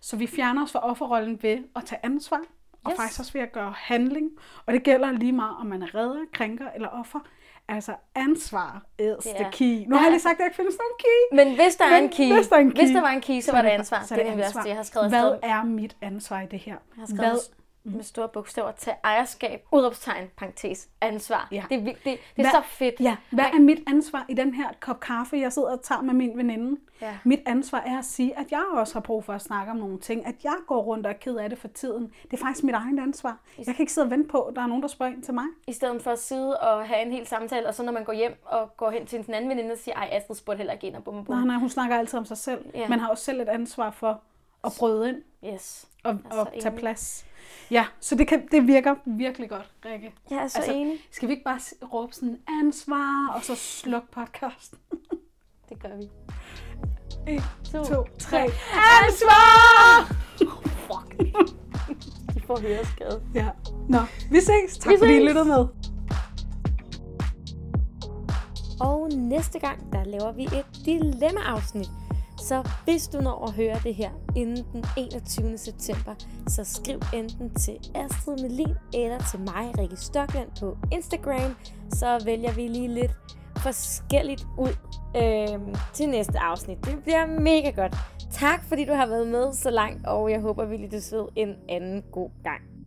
Speaker 2: Så vi fjerner os fra offerrollen ved at tage ansvar, og
Speaker 1: Yes.
Speaker 2: faktisk også ved at gøre handling. Og det gælder lige meget, om man er redder, krænker eller offer. Altså ansvar key. Nu har jeg lige sagt, at der ikke findes nogen key.
Speaker 1: Men hvis der er
Speaker 2: Men
Speaker 1: en key,
Speaker 2: hvis der er en
Speaker 1: hvis
Speaker 2: key,
Speaker 1: der var en key, så,
Speaker 2: så
Speaker 1: var det ansvar.
Speaker 2: så
Speaker 1: det
Speaker 2: det ansvar.
Speaker 1: det, jeg har skrevet
Speaker 2: Hvad er mit ansvar i det her?
Speaker 1: Jeg har
Speaker 2: Hvad,
Speaker 1: skrevet med store bogstaver, tag ejerskab, udråbstegn, parentes, ansvar.
Speaker 2: Ja.
Speaker 1: Det er, det, det er
Speaker 2: Hvad-
Speaker 1: så fedt.
Speaker 2: Ja, hvad er mit ansvar i den her kop kaffe, jeg sidder og tager med min veninde?
Speaker 1: Ja.
Speaker 2: Mit ansvar er at sige, at jeg også har brug for at snakke om nogle ting, at jeg går rundt og er ked af det for tiden. Det er faktisk mit eget ansvar. Jeg kan ikke sidde og vente på, at der er nogen, der spørger ind til mig.
Speaker 1: I stedet for at sidde og have en hel samtale, og så når man går hjem og går hen til sin anden veninde og siger, ej, Astrid spurgte heller ikke ind, og bum, bum.
Speaker 2: Nej, nej, hun snakker altid om sig selv.
Speaker 1: Ja.
Speaker 2: Man har også selv et ansvar for at bryde ind
Speaker 1: Yes.
Speaker 2: og,
Speaker 1: er
Speaker 2: og tage
Speaker 1: enig.
Speaker 2: plads. Ja, så det, kan, det virker virkelig godt, Rikke.
Speaker 1: Jeg er så
Speaker 2: Altså,
Speaker 1: enig.
Speaker 2: Skal vi ikke bare råbe sådan ansvar, og så slukke podcasten?
Speaker 1: Det gør vi.
Speaker 2: 1,
Speaker 1: To,
Speaker 2: 2, 3.
Speaker 1: Ansvar! Fuck. De får høreskade.
Speaker 2: Ja. Nå, vi ses. Tak
Speaker 1: Vi
Speaker 2: fordi I lyttede med.
Speaker 1: Og næste gang, der laver vi et dilemma-afsnit. Så hvis du når at høre det her inden den 21. september, så skriv enten til Astrid Melin eller til mig, Rikke Stokland, på Instagram. Så vælger vi lige lidt forskelligt ud øh, til næste afsnit. Det bliver mega godt. Tak fordi du har været med så langt, og jeg håber, vi du ved en anden god gang.